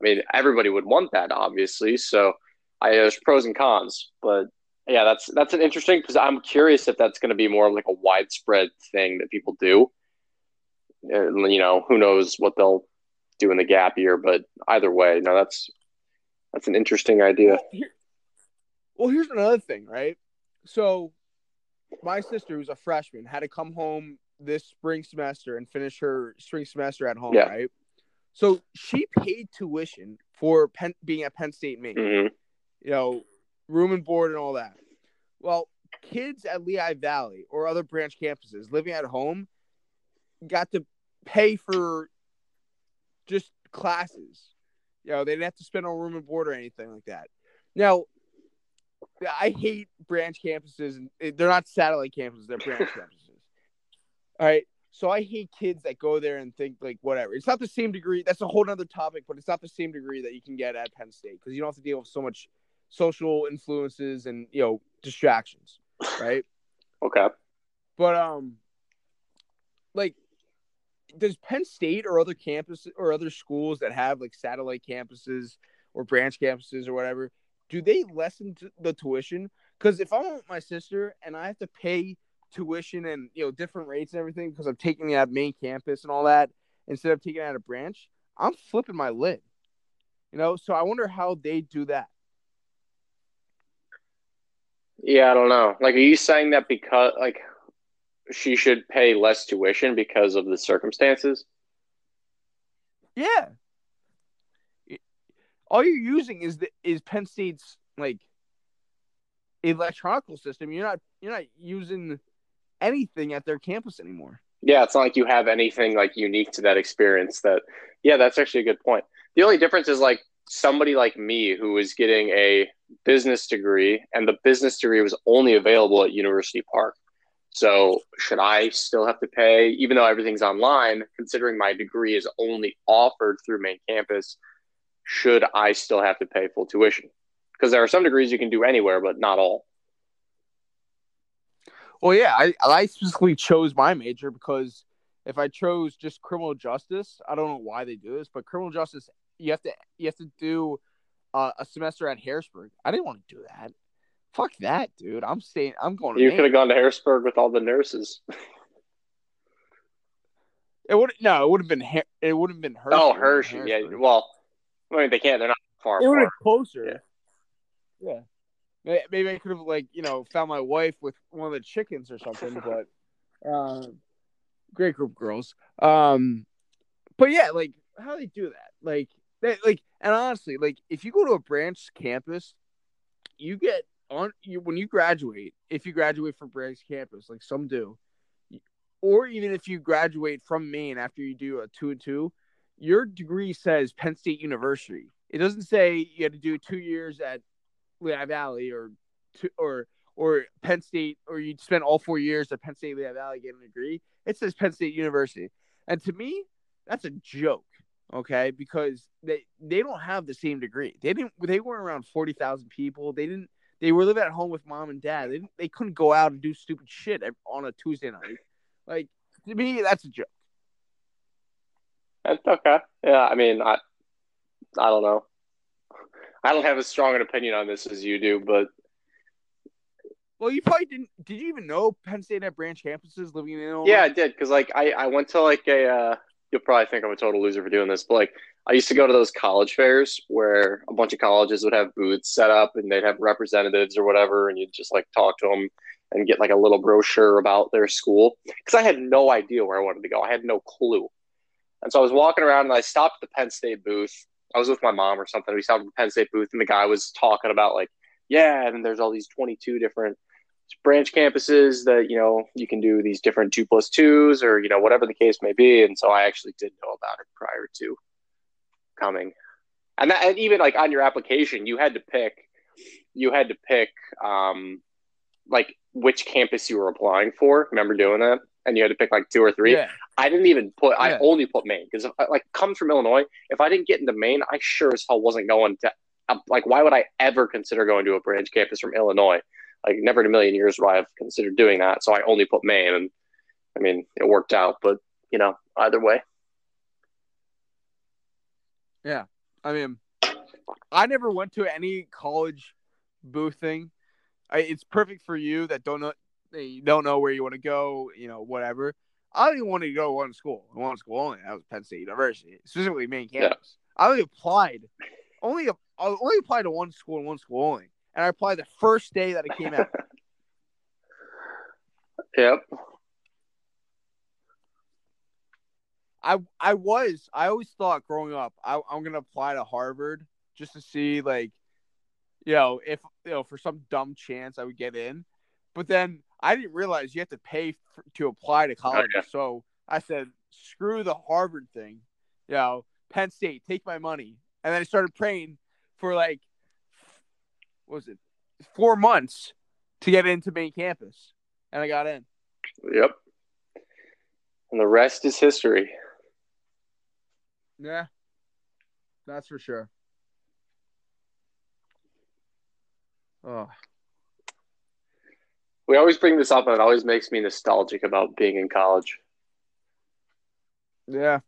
I mean, everybody would want that, obviously. So, I there's pros and cons, but yeah, that's that's an interesting because I'm curious if that's going to be more like a widespread thing that people do. And, you know, who knows what they'll do in the gap year, but either way, no, that's that's an interesting idea. Well, here, well here's another thing, right? So my sister, who's a freshman, had to come home this spring semester and finish her spring semester at home, Yeah. right? So she paid tuition for Penn, being at Penn State, Main. hmm You know, room and board and all that. Well, kids at Lehigh Valley or other branch campuses living at home got to pay for just classes. You know, they didn't have to spend on room and board or anything like that. Now, I hate branch campuses, and they're not satellite campuses; they're branch campuses. All right, so I hate kids that go there and think like whatever. It's not the same degree. That's a whole other topic, but it's not the same degree that you can get at Penn State because you don't have to deal with so much social influences and you know distractions, right? Okay. But um, like, does Penn State or other campuses or other schools that have like satellite campuses or branch campuses or whatever, do they lessen the tuition? Because if I'm with my sister and I have to pay tuition and you know different rates and everything because I'm taking it at main campus and all that instead of taking it at a branch, I'm flipping my lid. You know, so I wonder how they do that. Yeah, I don't know. Like, are you saying that because like she should pay less tuition because of the circumstances? Yeah. All you're using is the is Penn State's like electronical system. You're not you're not using anything at their campus anymore. Yeah, it's not like you have anything like unique to that experience. That yeah, that's actually a good point. The only difference is like somebody like me who is getting a business degree, and the business degree was only available at University Park. So should I still have to pay, even though everything's online, considering my degree is only offered through main campus? Should I still have to pay full tuition? Because there are some degrees you can do anywhere, but not all. Well, yeah, I I specifically chose my major because if I chose just criminal justice, I don't know why they do this, but criminal justice you have to you have to do uh, a semester at Harrisburg. I didn't want to do that. Fuck that, dude. I'm staying. I'm going. You could have gone to Harrisburg with all the nurses. It would no. It would have been. It would have been Hershey. Oh, Hershey. Yeah. Well, I mean, they can't. They're not far. It would have closer. Yeah. yeah. Maybe I could have like you know found my wife with one of the chickens or something, but uh, great group of girls. Um, but yeah, like how do they do that? Like they like, and honestly, like if you go to a branch campus, you get on you when you graduate. If you graduate from branch campus, like some do, or even if you graduate from Main after you do a two and two, your degree says Penn State University. It doesn't say you had to do two years at Lehigh Valley or two, or or Penn State or you spend all four years at Penn State Lehigh Valley getting a degree. It says Penn State University, and to me, that's a joke. Okay, because they they don't have the same degree. They didn't. They weren't around forty thousand people. They didn't. They were living at home with mom and dad. They didn't. They couldn't go out and do stupid shit on a Tuesday night. Like to me, that's a joke. That's okay. Yeah, I mean, I, I don't know. I don't have as strong an opinion on this as you do, but well, you probably didn't. Did you even know Penn State had branch campuses living in Illinois? Yeah, I did because like I I went to like a. Uh, you'll probably think I'm a total loser for doing this, but like I used to go to those college fairs where a bunch of colleges would have booths set up and they'd have representatives or whatever, and you'd just like talk to them and get like a little brochure about their school because I had no idea where I wanted to go. I had no clue. And so I was walking around and I stopped at the Penn State booth. I was with my mom or something. We stopped at the Penn State booth and the guy was talking about like, yeah, and there's all these 22 different branch campuses that, you know, you can do these different two plus twos or, you know, whatever the case may be. And so I actually did know about it prior to coming. And that, and even like on your application, you had to pick, you had to pick, um, like which campus you were applying for. Remember doing that? And you had to pick like two or three. Yeah. I didn't even put. Yeah. I only put Main because like comes from Illinois. If I didn't get into Main, I sure as hell wasn't going to. Uh, like, why would I ever consider going to a branch campus from Illinois? Like, never in a million years would I have considered doing that. So I only put Main, and I mean, it worked out. But you know, either way. Yeah, I mean, I never went to any college booth thing I, it's perfect for you that don't know you don't know where you want to go, you know, whatever. I only wanted to go to one school, one school only. That was Penn State University, specifically main campus. Yeah. I only applied, only I only applied to one school and one school only, and I applied the first day that it came out. yep. I I was I always thought growing up I, I'm gonna apply to Harvard just to see like you know, if you know for some dumb chance I would get in, but then I didn't realize you have to pay for, to apply to college. Oh, yeah. So I said, screw the Harvard thing, you know, Penn State, take my money, and then I started praying for like, what was it, four months to get into main campus, and I got in. Yep. And the rest is history. Yeah, that's for sure. Oh. We always bring this up, and it always makes me nostalgic about being in college. Yeah.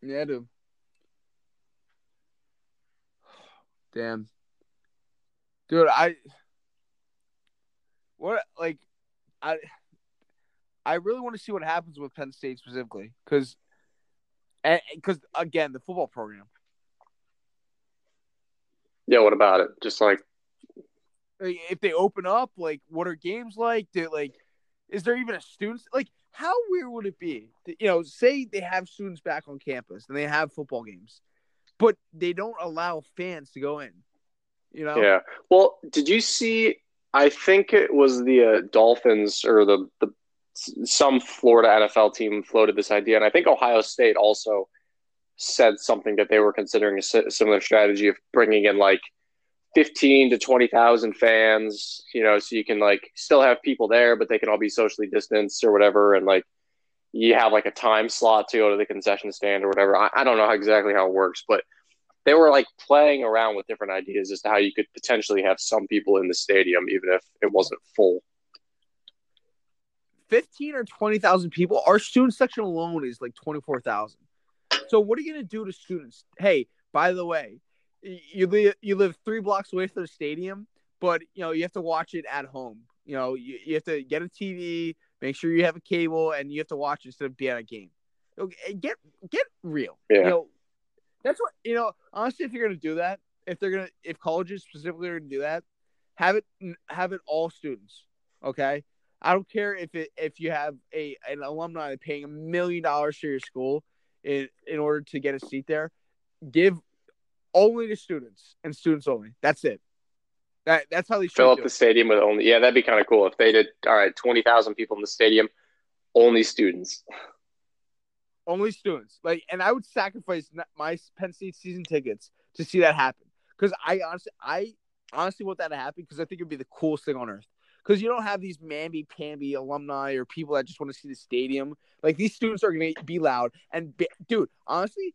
Yeah, dude. Damn. Dude, I what like I I really want to see what happens with Penn State specifically cuz cuz again, the football program. Yeah, what about it? Just like if they open up, like what are games like? Do like is there even a students like how weird would it be? To, you know, say they have students back on campus and they have football games, but they don't allow fans to go in. You know? Yeah. Well, did you see? I think it was the uh, Dolphins or the the some Florida NFL team floated this idea, and I think Ohio State also said something that they were considering a similar strategy of bringing in like 15 to 20,000 fans, you know, so you can like still have people there, but they can all be socially distanced or whatever. And like you have like a time slot to go to the concession stand or whatever. I, I don't know exactly how it works, but they were like playing around with different ideas as to how you could potentially have some people in the stadium, even if it wasn't full. 15 or 20,000 people. Our student section alone is like 24,000. So what are you going to do to students? Hey, by the way, you live you live three blocks away from the stadium, but you know you have to watch it at home. You know you, you have to get a TV, make sure you have a cable, and you have to watch instead of be at a game. Okay, get get real. Yeah. You know, that's what you know. Honestly, if you're gonna do that, if they're gonna, if colleges specifically are gonna do that, have it have it all students. Okay, I don't care if it if you have a an alumni paying a million dollars to your school in in order to get a seat there. Give only to students and students only. That's it. That that's how they Fill up the it. stadium with only. Yeah, that'd be kind of cool if they did. All right, twenty thousand people in the stadium, only students. only students. Like, and I would sacrifice my Penn State season tickets to see that happen because I honestly, I honestly want that to happen because I think it'd be the coolest thing on earth. Because you don't have these mamby pamby alumni or people that just want to see the stadium. Like these students are gonna be loud and be, dude, honestly,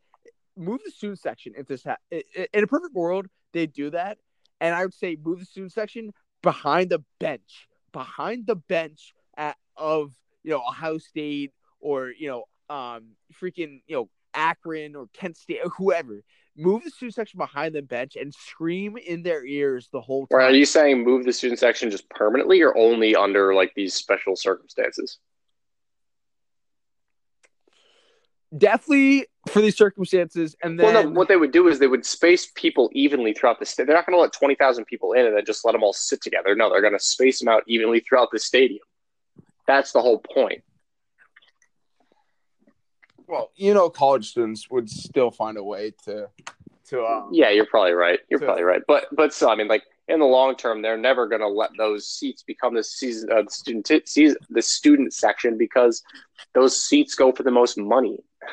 move the student section if this ha- in a perfect world they do that, and I would say move the student section behind the bench, behind the bench at, of you know Ohio State or you know um freaking you know Akron or Kent State or whoever. Move the student section behind the bench and scream in their ears the whole Or are you saying move the student section just permanently, or only under like these special circumstances? Definitely for these circumstances, and then well, no. What they would do is they would space people evenly throughout the state. They're not going to let twenty thousand people in and then just let them all sit together. No, they're going to space them out evenly throughout the stadium. That's the whole point. Well, you know, college students would still find a way to to um, Yeah, you're probably right. You're So- probably right. But but still, I mean, like in the long term, they're never going to let those seats become the season uh, the student t- season, the student section because those seats go for the most money.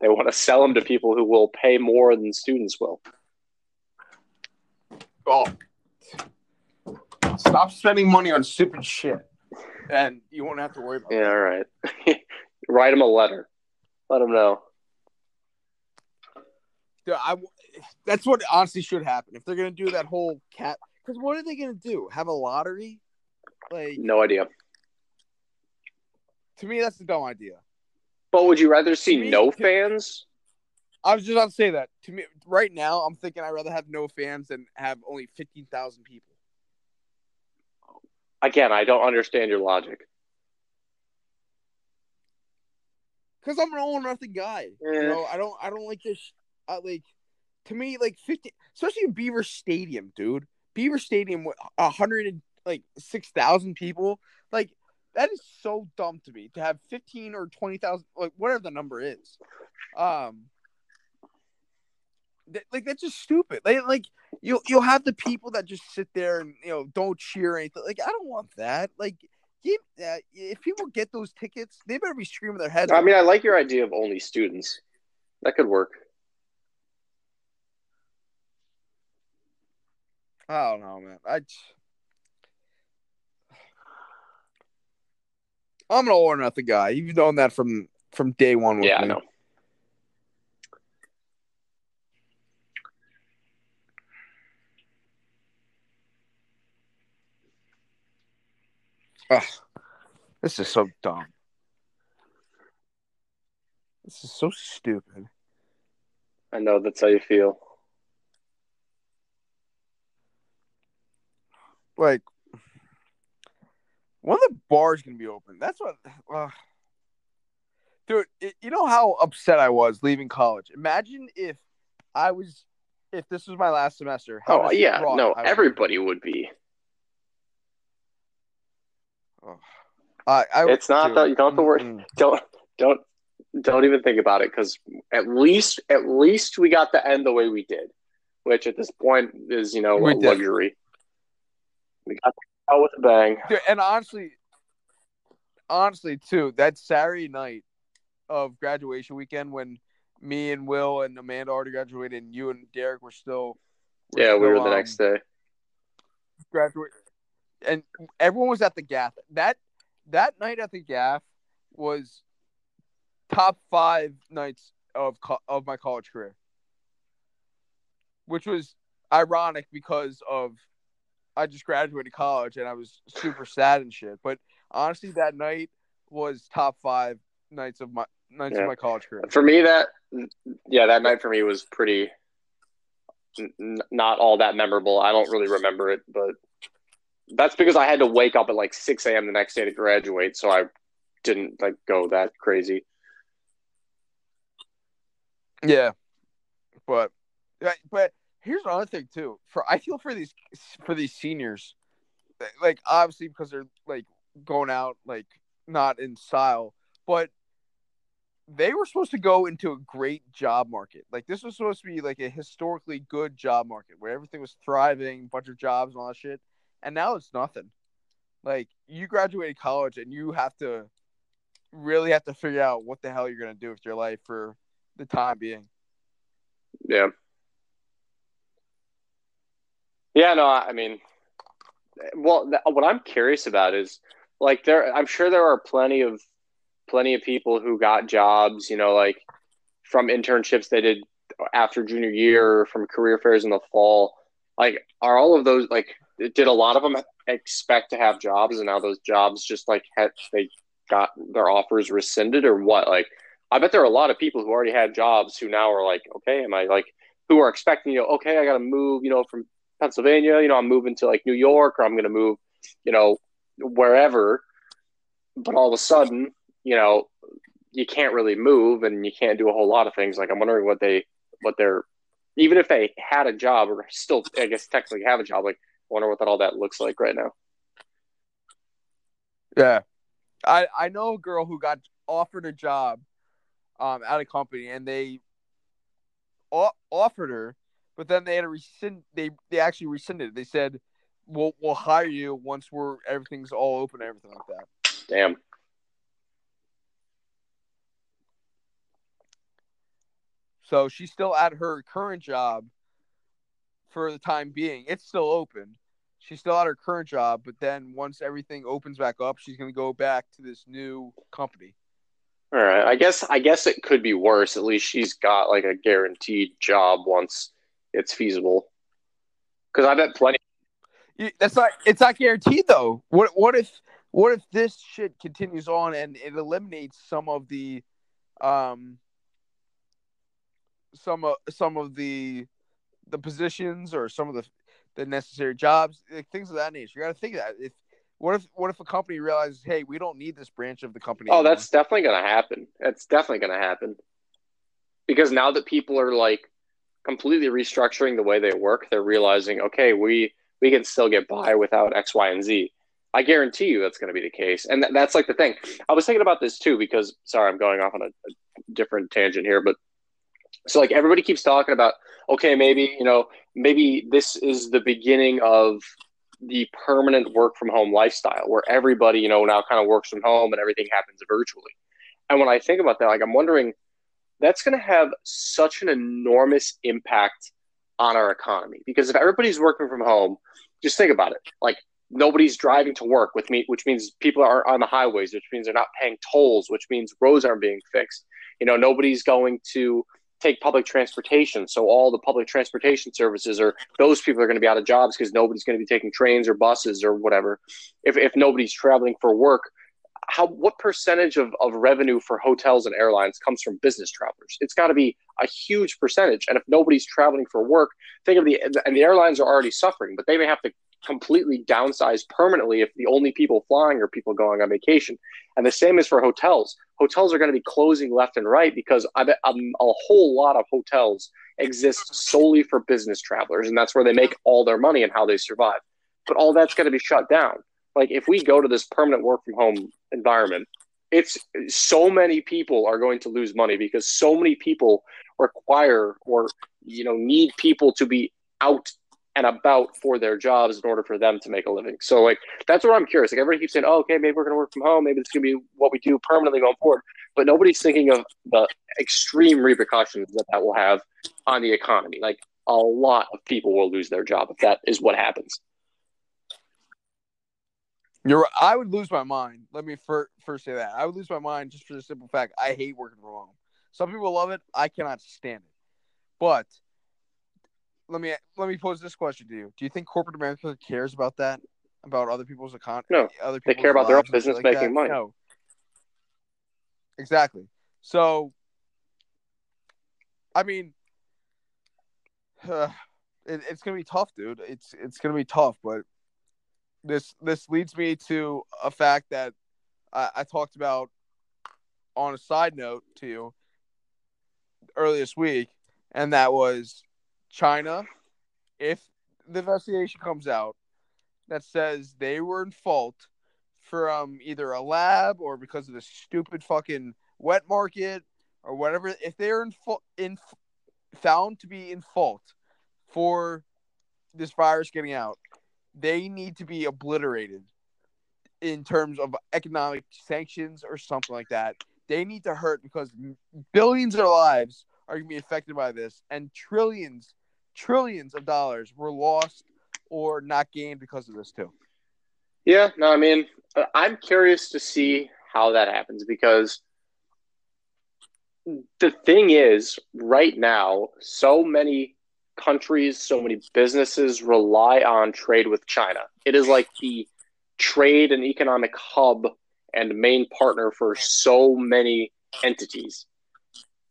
They want to sell them to people who will pay more than students will. Oh, stop spending money on stupid shit, and you won't have to worry about Yeah, all right. Write them a letter. Let them know. Dude, I, that's what honestly should happen if they're gonna do that whole cat. Because what are they gonna do? Have a lottery? Like No idea. to me, that's a dumb idea. But would you rather see Me- no fans? I was just about to say that. To me, right now, I'm thinking I'd rather have no fans than have only fifteen thousand people. Again, I don't understand your logic. Because I'm an all or nothing guy. Eh. You know, I don't, I don't like this. I like, to me, like fifty, especially in Beaver Stadium, dude. Beaver Stadium with a hundred and like six thousand people. Like that is so dumb to me to have fifteen or twenty thousand, like whatever the number is. Um, that, like that's just stupid. Like, like you'll you'll have the people that just sit there and you know don't cheer anything. Like I don't want that. Like. Give, uh, if people get those tickets, they better be screaming their heads. I mean, I like your idea of only students. That could work. I don't know, man. I I'm an all or nothing guy. You've known that from from day one. With Yeah, I know. Ugh, this is so dumb. This is so stupid. I know that's how you feel. Like, when the bar's gonna be open? That's what. Uh, dude, it, you know how upset I was leaving college. Imagine if I was, if this was my last semester. Oh yeah, no, I would be. Would. I, I, It's not that you don't have to worry. Don't don't don't even think about it because at least at least we got the end the way we did, which at this point is you know We a did. luxury. We got out with a bang. Dude, and honestly, honestly too, that Saturday night of graduation weekend when me and Will and Amanda already graduated, and you and Derek were still. were Yeah, we were the um, next day. graduate, and everyone was at the gaff. That that night at the gaff was top five nights of co- of my college career, which was ironic because of I just graduated college and I was super sad and shit. But honestly, that night was top five nights of my nights Yeah. of my college career. For me, that yeah, that night for me was pretty n- not all that memorable. I don't really remember it, but that's because I had to wake up at like 6 a.m. the next day to graduate, so I didn't like go that crazy. Yeah, but but here's another thing too. For I feel for these for these seniors, like obviously because they're like going out like not in style, but they were supposed to go into a great job market. Like this was supposed to be like a historically good job market where everything was thriving, bunch of jobs and all that shit. And now it's nothing. Like you graduated college and you have to really have to figure out what the hell you're gonna do with your life for the time being. Yeah. Yeah, no, I mean, well, what I'm curious about is like there. I'm sure there are plenty of plenty of people who got jobs, you know, like from internships they did after junior year, from career fairs in the fall. Like, are all of those like? Did a lot of them expect to have jobs, and now those jobs just like had, they got their offers rescinded, or what? Like, I bet there are a lot of people who already had jobs who now are like, okay, am I like who are expecting, you know, okay, I got to move, you know, from Pennsylvania, you know, I'm moving to like New York or I'm going to move, you know, wherever. But all of a sudden, you know, you can't really move and you can't do a whole lot of things. Like I'm wondering what they, what they're, even if they had a job or still, I guess technically have a job, like wonder what that all that looks like right now. Yeah, I I know a girl who got offered a job, um, at a company and they offered her but then they had to rescind. They they actually rescinded. It. They said, "We'll we'll hire you once we're everything's all open and everything like that." Damn. So she's still at her current job for the time being. It's still open. She's still at her current job, but then once everything opens back up, she's going to go back to this new company. All right. I guess I guess it could be worse. At least she's got like a guaranteed job once it's feasible. Because I bet plenty. That's not. It's not guaranteed though. What What if What if this shit continues on and it eliminates some of the, um, some of some of the, the positions or some of the, the necessary jobs, like things of that nature. You got to think of that. If what if what if a company realizes, hey, we don't need this branch of the company? Oh, anymore? that's definitely going to happen. That's definitely going to happen. Because now that people are like completely restructuring the way they work, they're realizing, okay, we we can still get by without X, Y, and Z. I guarantee you that's going to be the case, and th- that's like the thing. I was thinking about this too because sorry, I'm going off on a, a different tangent here, but so like everybody keeps talking about, okay, maybe you know, maybe this is the beginning of the permanent work from home lifestyle where everybody you know now kind of works from home and everything happens virtually. And when I think about that, like I'm wondering that's going to have such an enormous impact on our economy because if everybody's working from home, just think about it. Like nobody's driving to work with me, which means people are on the highways, which means they're not paying tolls, which means roads aren't being fixed. You know, nobody's going to take public transportation. So all the public transportation services or those people are going to be out of jobs because nobody's going to be taking trains or buses or whatever. If, if nobody's traveling for work, how what percentage of, of revenue for hotels and airlines comes from business travelers? It's got to be a huge percentage. And if nobody's traveling for work, think of the and the airlines are already suffering, but they may have to completely downsize permanently if the only people flying are people going on vacation. And the same is for hotels. Hotels are going to be closing left and right because I bet um, a whole lot of hotels exist solely for business travelers, and that's where they make all their money and how they survive. But all that's going to be shut down like if we go to this permanent work from home environment it's so many people are going to lose money because so many people require or you know need people to be out and about for their jobs in order for them to make a living. So like that's what I'm curious. Like everybody keeps saying, "Oh, okay, maybe we're going to work from home. Maybe it's going to be what we do permanently going forward." But nobody's thinking of the extreme repercussions that that will have on the economy. Like a lot of people will lose their job if that is what happens. You're. I would lose my mind. Let me first first say that I would lose my mind just for the simple fact I hate working from home. Some people love it. I cannot stand it. But let me let me pose this question to you: Do you think corporate America cares about that? About other people's economy? No. Other they care about their own business like making that? money. No. Exactly. So, I mean, uh, it, it's gonna be tough, dude. It's it's gonna be tough, but this this leads me to a fact that I, I talked about on a side note to you earlier this week, and that was China. If the investigation comes out that says they were in fault from either a lab or because of the stupid fucking wet market or whatever, if they're in, in found to be in fault for this virus getting out, they need to be obliterated in terms of economic sanctions or something like that. They need to hurt because billions of lives are going to be affected by this, and trillions, trillions of dollars were lost or not gained because of this too. Yeah, no, I mean, uh, I'm curious to see how that happens because the thing is, right now, so many countries, so many businesses rely on trade with China. It is like the trade and economic hub and main partner for so many entities.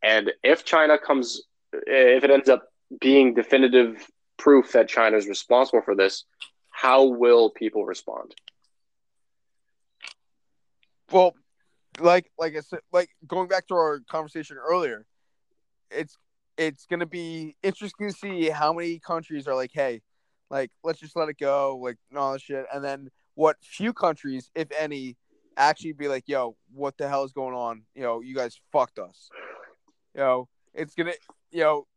And if China comes, if it ends up being definitive proof that China is responsible for this, how will people respond? Well, like like I said, like going back to our conversation earlier, it's it's gonna be interesting to see how many countries are like, hey, like let's just let it go, like all this shit, and then what few countries, if any, actually be like, yo, what the hell is going on? You know, you guys fucked us. You know, it's gonna, you know,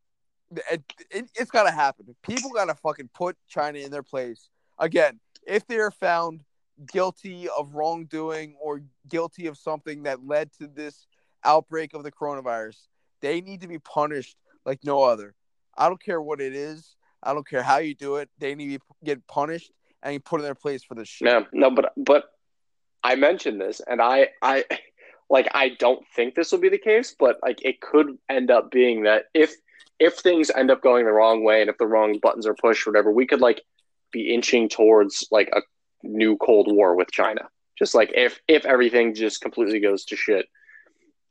it, it, it's gotta happen. People gotta fucking put China in their place again. If they're found guilty of wrongdoing or guilty of something that led to this outbreak of the coronavirus, they need to be punished like no other. I don't care what it is. I don't care how you do it. They need to get punished and put in their place for this shit. No, no, but but I mentioned this, and I I like I don't think this will be the case, but like it could end up being that if if things end up going the wrong way and if the wrong buttons are pushed, whatever, we could like be inching towards like a new Cold War with China. Just like if if everything just completely goes to shit,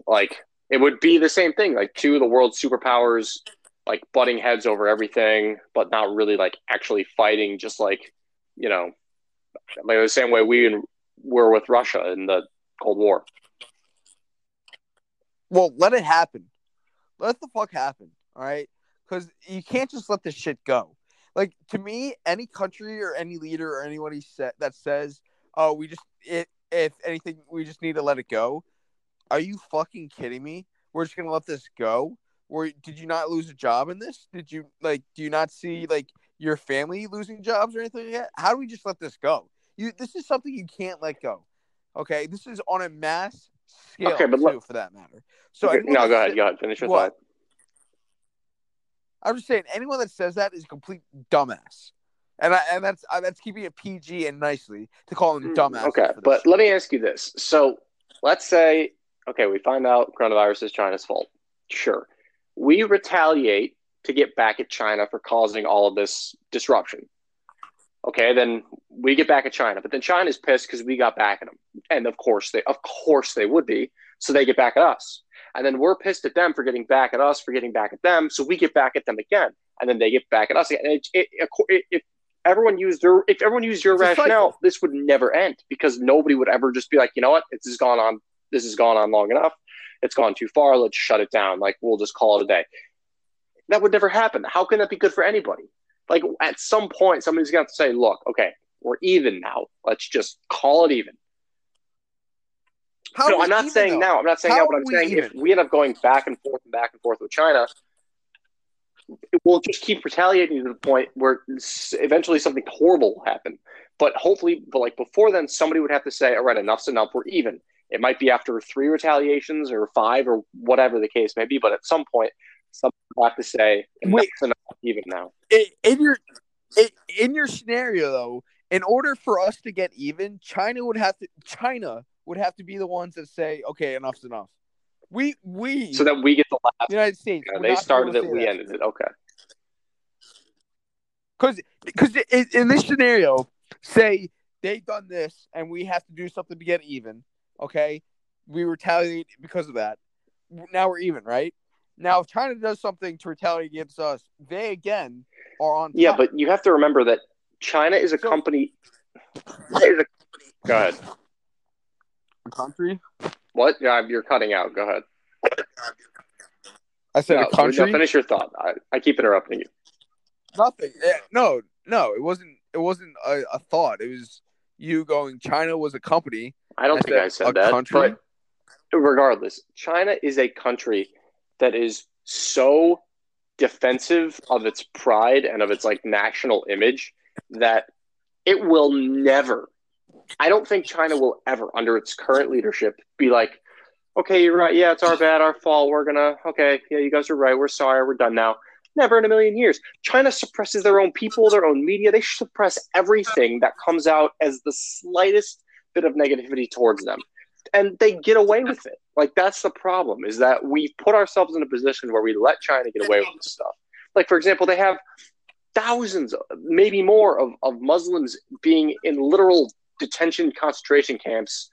like it would be the same thing. Like two of the world's superpowers like butting heads over everything, but not really like actually fighting. Just like you know, like the same way we were with Russia in the Cold War. Well, let it happen. Let the fuck happen. All right, because you can't just let this shit go. Like to me, any country or any leader or anybody sa- that says, "Oh, we just it, if anything, we just need to let it go." Are you fucking kidding me? We're just gonna let this go? Or did you not lose a job in this? Did you like? Do you not see like your family losing jobs or anything like that? How do we just let this go? You this is something you can't let go. Okay, this is on a mass scale okay, but too, for that matter. So okay, no, go ahead, go ahead, finish your what? thought. I'm just saying, anyone that says that is a complete dumbass, and I, and that's uh, that's keeping it PG and nicely to call them mm, dumbass. Okay, but shit. let me ask you this: so let's say, okay, we find out coronavirus is China's fault. Sure, we retaliate to get back at China for causing all of this disruption. Okay, then we get back at China, but then China's pissed because we got back at them, and of course they, of course they would be. So they get back at us. And then we're pissed at them for getting back at us for getting back at them. So we get back at them again. And then they get back at us again. And it, it, it, if everyone used their, if everyone used your it's rationale, this would never end because nobody would ever just be like, you know what, this has gone on, this has gone on long enough. It's gone too far. Let's shut it down. Like we'll just call it a day. That would never happen. How can that be good for anybody? Like at some point, somebody's going have to say, look, okay, we're even now. Let's just call it even. How no, I'm not saying though? now. I'm not saying How now, but I'm saying even? if we end up going back and forth and back and forth with China, we'll just keep retaliating to the point where eventually something horrible will happen. But hopefully, but like before then, somebody would have to say, "All right, enough's enough. We're even." It might be after three retaliations or five or whatever the case may be, but at some point, somebody will have to say, "Wait, enough, even now." In your in your scenario, though, in order for us to get even, China would have to China would have to be the ones that say, "Okay, enough's enough." We we so that we get the last. United States. Yeah, they started it, we that. ended it. Okay. Because because in this scenario, say they've done this and we have to do something to get even. Okay, we retaliate because of that. Now we're even, right? Now, if China does something to retaliate against us, they again are on. Yeah, but you have to remember that China is a So- company. Is a, go ahead. A country. What? Yeah, you're cutting out. Go ahead. I said No, a country. no, finish your thought. I, I keep interrupting you. Nothing. Eh, No, no, it wasn't. It wasn't a, a thought. It was you going. China was a company. I don't I think said I a said that. country? But regardless, China is a country that is so defensive of its pride and of its like national image that it will never I don't think China will ever under its current leadership be like okay you're right. Yeah it's our bad our fault. We're going to okay yeah you guys are right. We're sorry. We're done now. Never in a million years. China suppresses their own people their own media. They suppress everything that comes out as the slightest bit of negativity towards them. And they get away with it. Like that's the problem is that we've put ourselves in a position where we let China get away with this stuff. Like for example, they have thousands, maybe more, of, of Muslims being in literal detention concentration camps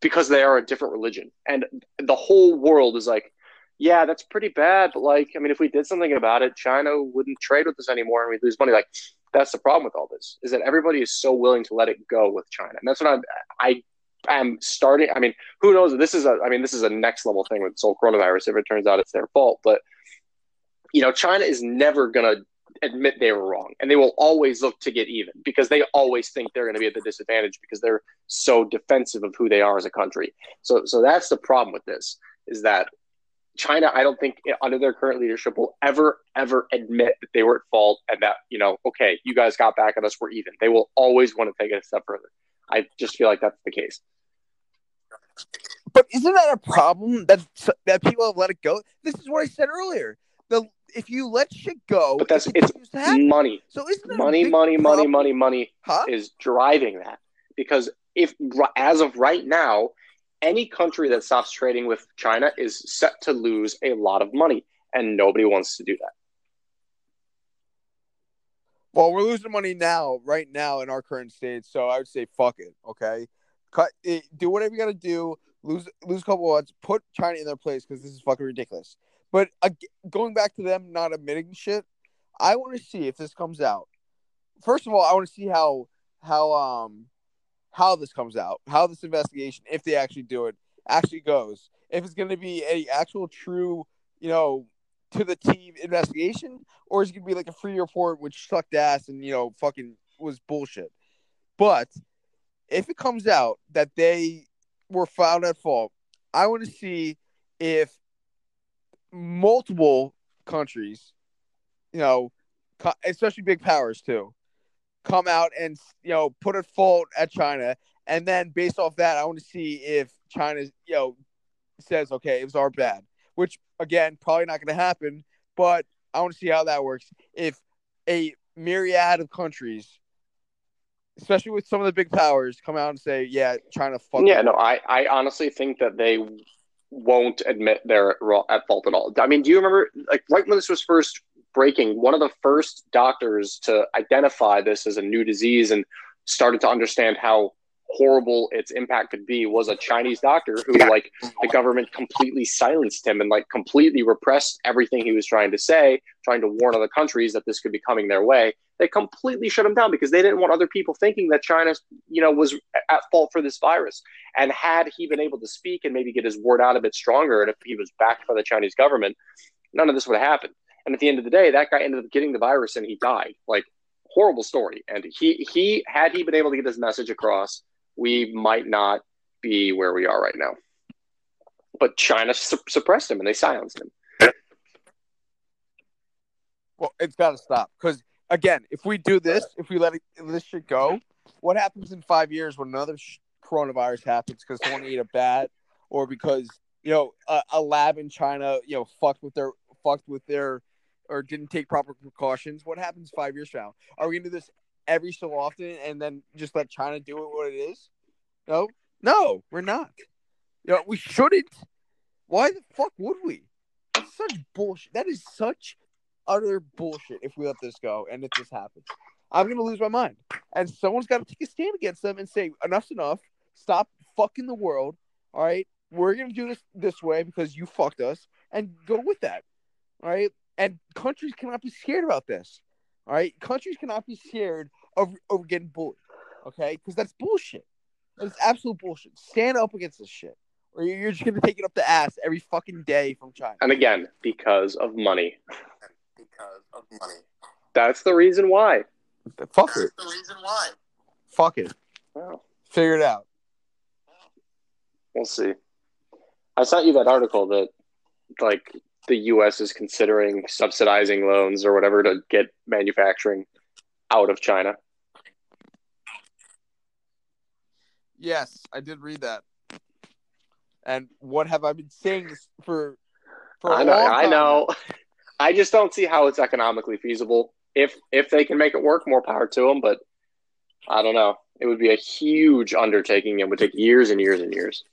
because they are a different religion, and the whole world is like, yeah, that's pretty bad. But like, I mean, if we did something about it, China wouldn't trade with us anymore, and we'd lose money. Like, that's the problem with all this is that everybody is so willing to let it go with China, and that's what I'm. I am starting. I mean, who knows? This is a. I mean, this is a next level thing with this whole coronavirus. If it turns out it's their fault, but you know, China is never going to admit they were wrong, and they will always look to get even because they always think they're going to be at the disadvantage because they're so defensive of who they are as a country. So, so that's the problem with this is that China, I don't think eh, under their current leadership will ever, ever admit that they were at fault and that you know, okay, you guys got back at us, we're even. They will always want to take it a step further. I just feel like that's the case. But isn't that a problem that that people have let it go? This is what I said earlier. The if you let shit go, But that's it it's money, So isn't money, money, money, money, money Huh? is driving that because if as of right now any country that stops trading with china is set to lose a lot of money and nobody wants to do that Well, we're losing money now, right now in our current state. So I would say fuck it. Okay, cut it, do whatever you got to do. Lose lose a couple odds. Put China in their place because this is fucking ridiculous. But uh, going back to them not admitting shit, I want to see if this comes out. First of all, I want to see how how um how this comes out, how this investigation, if they actually do it, actually goes. If it's going to be a actual true, you know, to the team investigation, or is it gonna be like a free report which sucked ass and you know fucking was bullshit. But if it comes out that they were found at fault, I want to see if multiple countries, you know, especially big powers too, come out and you know put a fault at China, and then based off that, I want to see if China, you know, says okay, it was our bad, which again probably not going to happen, but I want to see how that works. If a myriad of countries, especially with some of the big powers, come out and say, "Yeah, China fucked." yeah up." no I, I honestly think that they won't admit they're at fault at all i mean do you remember like right when this was first breaking one of the first doctors to identify this as a new disease and started to understand how horrible its impact could be was a Chinese doctor who like the government completely silenced him and like completely repressed everything he was trying to say, trying to warn other countries that this could be coming their way. They completely shut him down because they didn't want other people thinking that China, you know, was at fault for this virus. And had he been able to speak and maybe get his word out a bit stronger, and if he was backed by the Chinese government, none of this would have happened. And at the end of the day, that guy ended up getting the virus and he died. Like horrible story. And he he had he been able to get his message across, we might not be where we are right now. But China su- suppressed him and they silenced him. Well, it's got to stop because again, if we do this, if we let it, this shit go, what happens in five years when another sh- coronavirus happens because someone ate a bat or because you know a, a lab in China, you know, fucked with their fucked with their or didn't take proper precautions? What happens five years from now? Are we gonna do this every so often and then just let China do it what it is? No, no, we're not. You know, we shouldn't. Why the fuck would we? That's such bullshit. That is such utter bullshit if we let this go and if this happens. I'm gonna lose my mind. And someone's gotta take a stand against them and say, enough's enough. Stop fucking the world. All right. We're gonna do this this way because you fucked us and go with that. All right. And countries cannot be scared about this. All right, countries cannot be scared of, of getting bullied. Okay, because that's bullshit. That's absolute bullshit. Stand up against this shit, or you're just gonna take it up the ass every fucking day from China. And again, because of money. Because of money. That's the reason why. Fuck it. The reason why. Fuck it. Wow. Figure it out. We'll see. I sent you that article that, like, the U.S. is considering subsidizing loans or whatever to get manufacturing out of China. Yes, I did read that. And what have I been saying for? For a I know. long I know. I just don't see how it's economically feasible. If if they can make it work, more power to them. But I don't know. It would be a huge undertaking and would take years and years and years.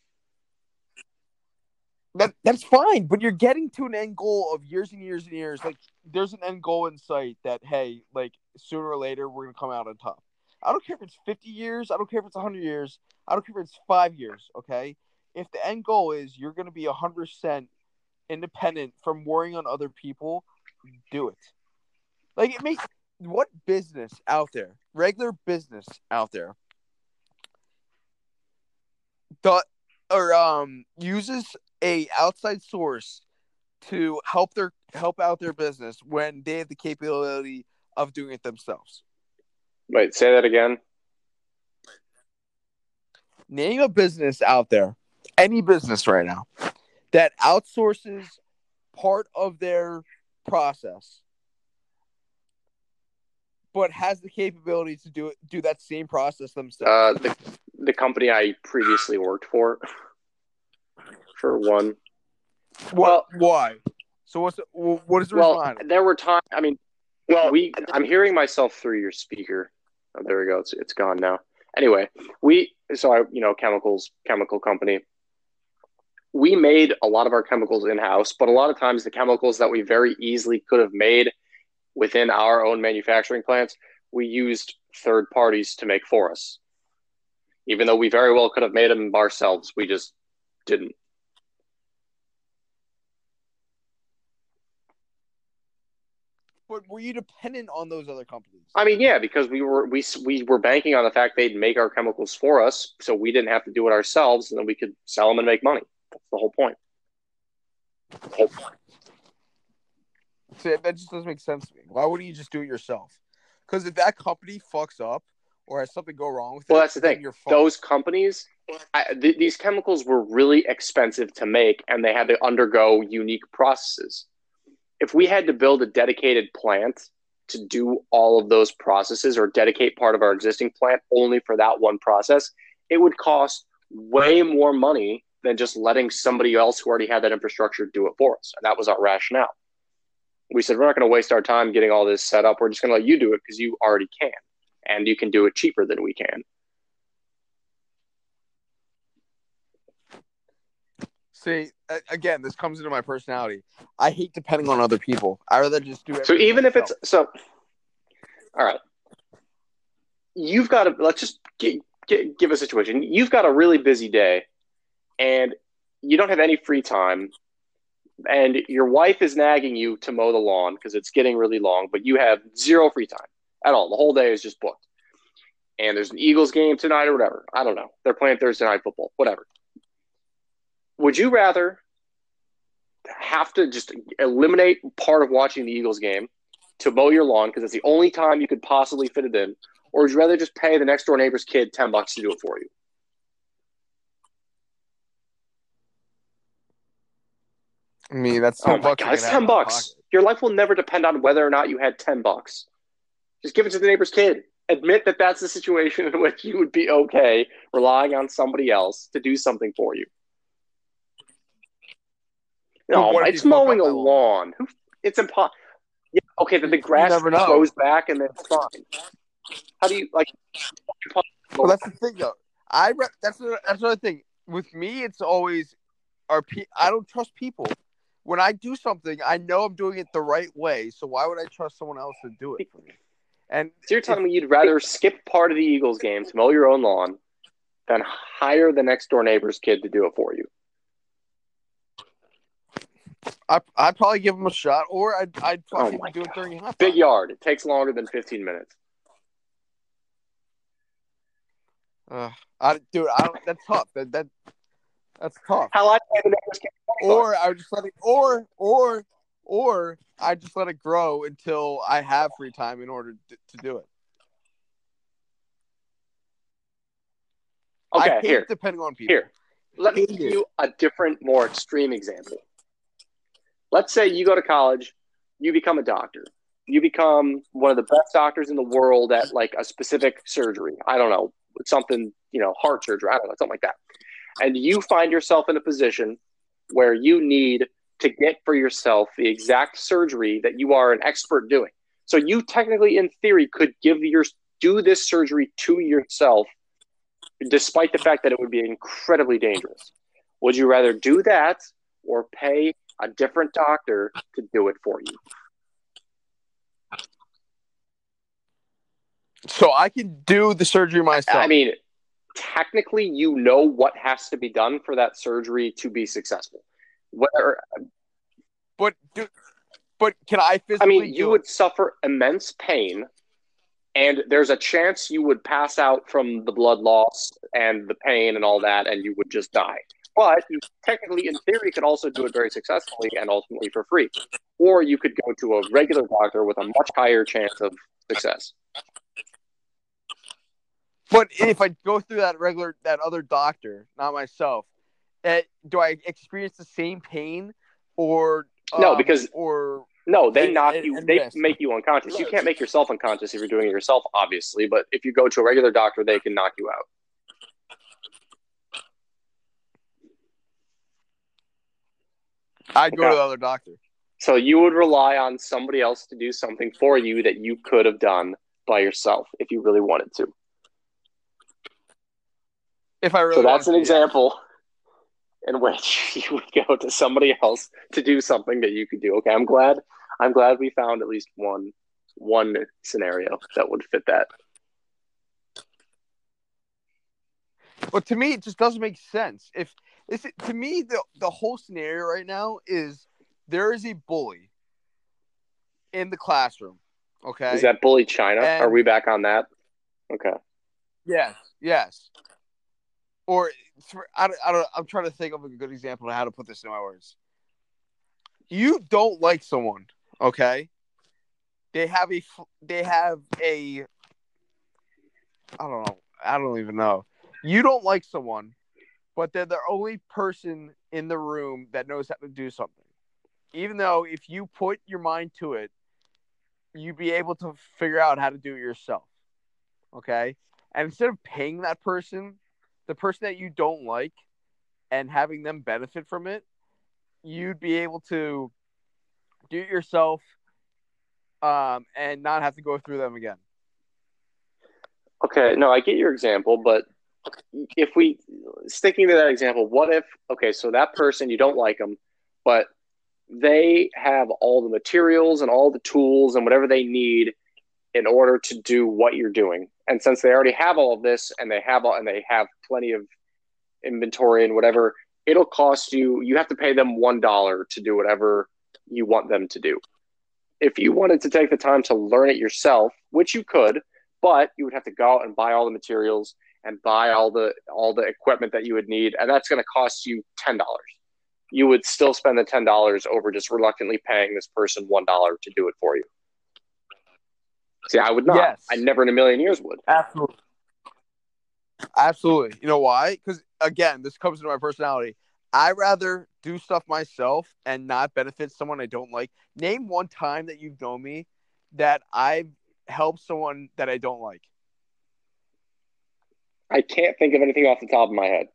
That that's fine, but you're getting to an end goal of years and years and years. Like there's an end goal in sight that hey, like sooner or later we're gonna come out on top. I don't care if it's 50 years. I don't care if it's 100 years. I don't care if it's five years. Okay, if the end goal is you're gonna be 100 percent independent from worrying on other people, do it. Like it makes what business out there, regular business out there, the or um uses a outside source to help their help out their business when they have the capability of doing it themselves. Wait, say that again. Name a business out there, any business right now, that outsources part of their process, but has the capability to do it, do that same process themselves. Uh, the the company I previously worked for, for one. Well, Why? So what's the, what is the Well, it? there were times. I mean, well, we. I'm hearing myself through your speaker. Oh, there we go. It's it's gone now. Anyway, we. So I, you know, chemicals, chemical company. We made a lot of our chemicals in house, but a lot of times the chemicals that we very easily could have made within our own manufacturing plants, we used third parties to make for us. Even though we very well could have made them ourselves, we just didn't. But were you dependent on those other companies? I mean, yeah, because we were we we were banking on the fact they'd make our chemicals for us, so we didn't have to do it ourselves, and then we could sell them and make money. That's the whole point. The whole point. See, that just doesn't make sense to me. Why wouldn't you just do it yourself? Because if that company fucks up or has something go wrong with Well, it, that's the thing. Those companies, I, th- these chemicals were really expensive to make, and they had to undergo unique processes. If we had to build a dedicated plant to do all of those processes, or dedicate part of our existing plant only for that one process, it would cost way more money than just letting somebody else who already had that infrastructure do it for us. And that was our rationale. We said, we're not going to waste our time getting all this set up. We're just going to let you do it because you already can. And you can do it cheaper than we can. See, again, this comes into my personality. I hate depending on other people. I rather just do it. So even if it's so, all right, you've got to let's just gi- give a situation. You've got a really busy day, and you don't have any free time, and your wife is nagging you to mow the lawn because it's getting really long, but you have zero free time at all. The whole day is just booked, and there's an Eagles game tonight or whatever. I don't know. They're playing Thursday night football, whatever. Would you rather have to just eliminate part of watching the Eagles game to mow your lawn because it's the only time you could possibly fit it in, or would you rather just pay the next door neighbor's kid ten bucks to do it for you? I mean, that's Oh ten my bucks. god, it's ten bucks. Your life will never depend on whether or not you had ten bucks. Just give it to the neighbor's kid. Admit that that's the situation in which you would be okay relying on somebody else to do something for you. No, it's mowing a lawn? lawn. Who? It's impossible. Yeah, okay, then the grass grows back and then it's fine. How do you like? Well, that's the thing, though. I re- that's the, that's another thing. With me, it's always our. Pe- I don't trust people. When I do something, I know I'm doing it the right way. So why would I trust someone else to do it for me? And So you're telling me you'd rather skip part of the Eagles game to mow your own lawn than hire the next door neighbor's kid to do it for you? I I'd probably give him a shot, or I'd I'd Oh fucking my do it during halftime. Big yard. It takes longer than 15 minutes. Uh, I dude, I don't. That's tough. That that that's tough. Hell, I played the Lakers game. Or I would just let it, or or or I just let it grow until I have free time in order to, to do it. Okay, here. depending on people. Here. Let me give you a different, more extreme example. Let's say you go to college, you become a doctor. You become one of the best doctors in the world at like a specific surgery. I don't know, something, you know, heart surgery. I don't know, something like that. And you find yourself in a position where you need to get for yourself the exact surgery that you are an expert doing. So you technically, in theory, could give your do this surgery to yourself, despite the fact that it would be incredibly dangerous. Would you rather do that or pay a different doctor to do it for you? So I can do the surgery myself. I mean, technically, you know what has to be done for that surgery to be successful. Whether but do, but can I physically? I mean, you would it? suffer immense pain, and there's a chance you would pass out from the blood loss and the pain and all that, and you would just die. But you technically, in theory, could also do it very successfully and ultimately for free. Or you could go to a regular doctor with a much higher chance of success. But if I go through that regular that other doctor, not myself, eh, do I experience the same pain or No, um, because- or No, they And- knock and- you. and They make you unconscious. You can't make yourself unconscious if you're doing it yourself, obviously. But if you go to a regular doctor, they can knock you out. I'd go Okay. to the other doctor. So you would rely on somebody else to do something for you that you could have done by yourself if you really wanted to. If I really So that's an wanted to, yeah. example in which you would go to somebody else to do something that you could do. Okay, I'm glad. I'm glad we found at least one one scenario that would fit that. But to me, it just doesn't make sense. If it's to me, the the whole scenario right now is there is a bully in the classroom. Okay. Is that bully China? And- Are we back on that? Okay. Yes. Yes. Or I, I don't. I'm trying to think of a good example of how to put this in my words. You don't like someone, okay? They have a They have a. I don't know. I don't even know. You don't like someone, but they're the only person in the room that knows how to do something. Even though if you put your mind to it, you'd be able to figure out how to do it yourself. Okay? And instead of paying that person, the person that you don't like, and having them benefit from it, you'd be able to do it yourself um, and not have to go through them again. Okay, no, I get your example, but if we sticking to that example, what if okay, so that person you don't like them, but they have all the materials and all the tools and whatever they need in order to do what you're doing. And since they already have all of this and they have all and they have plenty of inventory and whatever, it'll cost you you have to pay them one dollar to do whatever you want them to do. If you wanted to take the time to learn it yourself, which you could, but you would have to go out and buy all the materials and buy all the all the equipment that you would need, and that's going to cost you ten dollars. You would still spend the ten dollars over just reluctantly paying this person one dollar to do it for you. See, I would not. Yes. I never in a million years would. Absolutely. Absolutely. You know why? Because again, this comes into my personality. I rather do stuff myself and not benefit someone I don't like. Name one time that you've known me that I've helped someone that I don't like. I can't think of anything off the top of my head.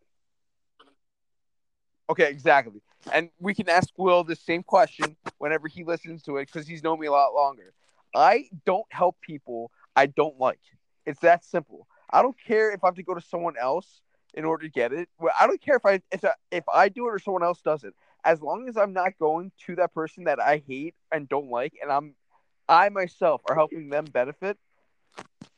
Okay, exactly. And we can ask Will the same question whenever he listens to it because he's known me a lot longer. I don't help people I don't like. It's that simple. I don't care if I have to go to someone else in order to get it. I don't care if I if I, if I do it or someone else does it. As long as I'm not going to that person that I hate and don't like, and I'm I myself are helping them benefit,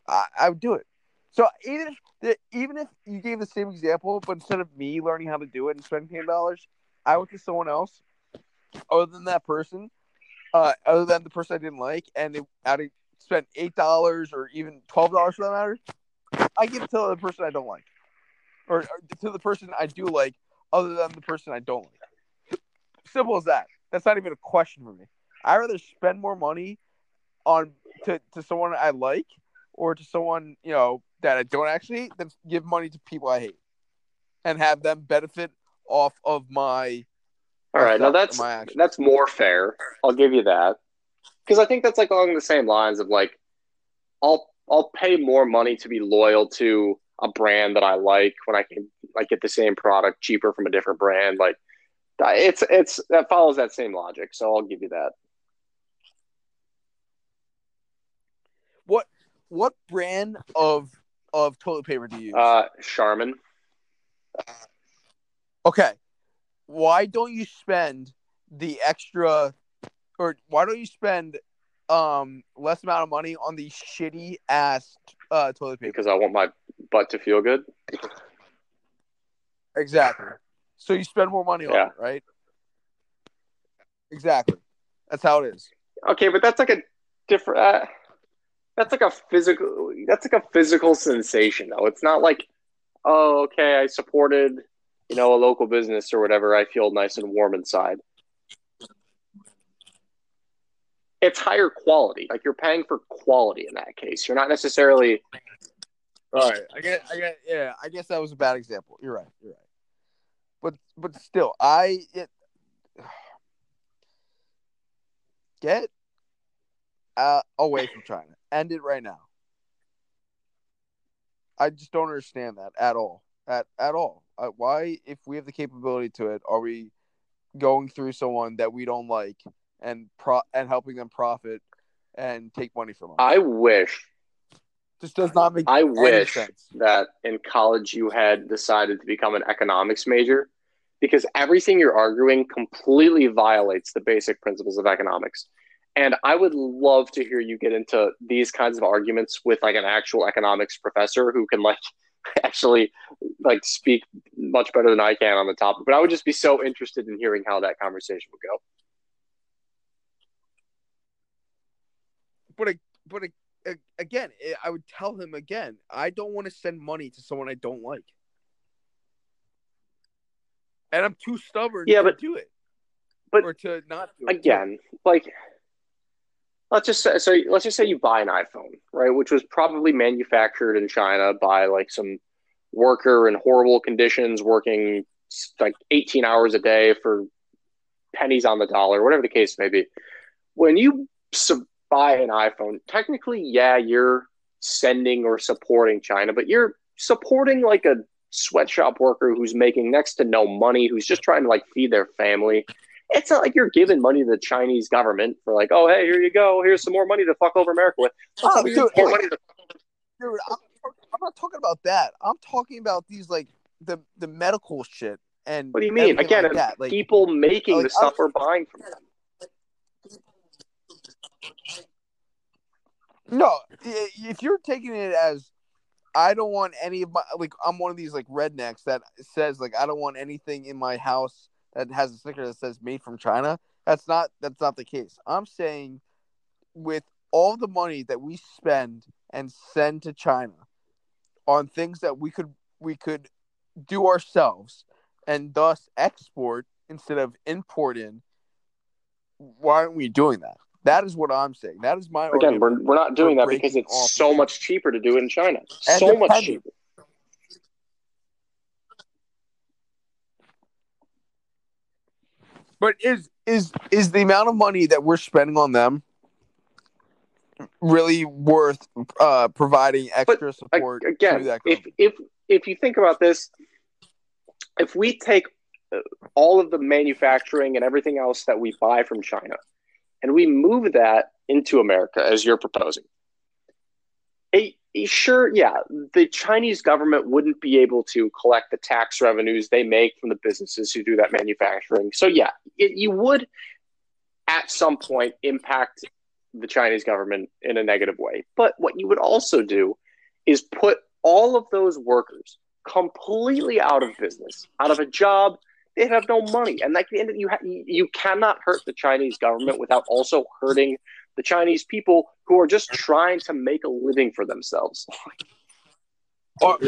I, I would do it. So even if even if you gave the same example, but instead of me learning how to do it and spending ten dollars, I went to someone else. other than that person, uh, other than the person I didn't like, and it, I spend eight dollars or even twelve dollars for that matter, I give it to the person I don't like, or, or to the person I do like, other than the person I don't like. Simple as that. That's not even a question for me. I rather spend more money on to, to someone I like or to someone you know that I don't actually than give money to people I hate and have them benefit off of my. All right, now that's that's more fair. I'll give you that because I think that's like along the same lines of like, I'll I'll pay more money to be loyal to a brand that I like when I can like get the same product cheaper from a different brand. Like, it's it's that follows that same logic. So I'll give you that. What what brand of of toilet paper do you use? Uh, Charmin. okay, why don't you spend the extra, or why don't you spend um less amount of money on the shitty ass uh toilet paper? because I want my butt to feel good. Exactly. So you spend more money on it, right? Exactly. That's how it is. Okay, but that's like a different. Uh, that's like a physical. That's like a physical sensation, though. It's not like, oh, okay, I supported, you know, a local business or whatever. I feel nice and warm inside. It's higher quality. Like you're paying for quality in that case. You're not necessarily. All right. I get. I get. Yeah. I guess that was a bad example. You're right. You're right. But but still, I it get uh, away from China. End it right now. I just don't understand that at all. At at all. Uh, why, if we have the capability to it, are we going through someone that we don't like and pro and helping them profit and take money from them? I wish. This does not make I wish sense. that in college you had decided to become an economics major because everything you're arguing completely violates the basic principles of economics. And I would love to hear you get into these kinds of arguments with like an actual economics professor who can like actually like speak much better than I can on the topic. But I would just be so interested in hearing how that conversation would go. but a- but a- again, eh, I would tell him again. I don't want to send money to someone I don't like, and I'm too stubborn Yeah, to but- do it, but or to not do it. again, like let's just say so let's just say you buy an iPhone, right, which was probably manufactured in China by like some worker in horrible conditions working like 18 hours a day for pennies on the dollar, whatever the case may be. When you buy an iPhone, technically, yeah, you're sending or supporting China, but you're supporting like a sweatshop worker who's making next to no money, who's just trying to like feed their family it's not like you're giving money to the Chinese government for like, oh hey, here you go, here's some more money to fuck over America with. Oh, not what you're dude, like- Dude, I'm, I'm not talking about that. I'm talking about these like the the medical shit and What do you mean? Again, like that. Like, people making the stuff we're buying from them. No, if you're taking it as I don't want any of my like I'm one of these like rednecks that says like I don't want anything in my house that has a sticker that says made from China. That's not that's not the case. I'm saying with all the money that we spend and send to China on things that we could we could do ourselves and thus export instead of import in, why aren't we doing that? That is what I'm saying. That is my Again, we're, we're not doing that because it's so much cheaper to do it in China. And So much cheaper. But is is is the amount of money that we're spending on them really worth uh, providing extra A- support Again, that if if if you think about this, if we take uh, all of the manufacturing and everything else that we buy from China, and we move that into America as you're proposing, a- sure, yeah, the Chinese government wouldn't be able to collect the tax revenues they make from the businesses who do that manufacturing. So yeah, it, you would at some point impact the Chinese government in a negative way. But what you would also do is put all of those workers completely out of business, out of a job, they have no money, and like the end, you ha- you cannot hurt the Chinese government without also hurting the Chinese people who are just trying to make a living for themselves. All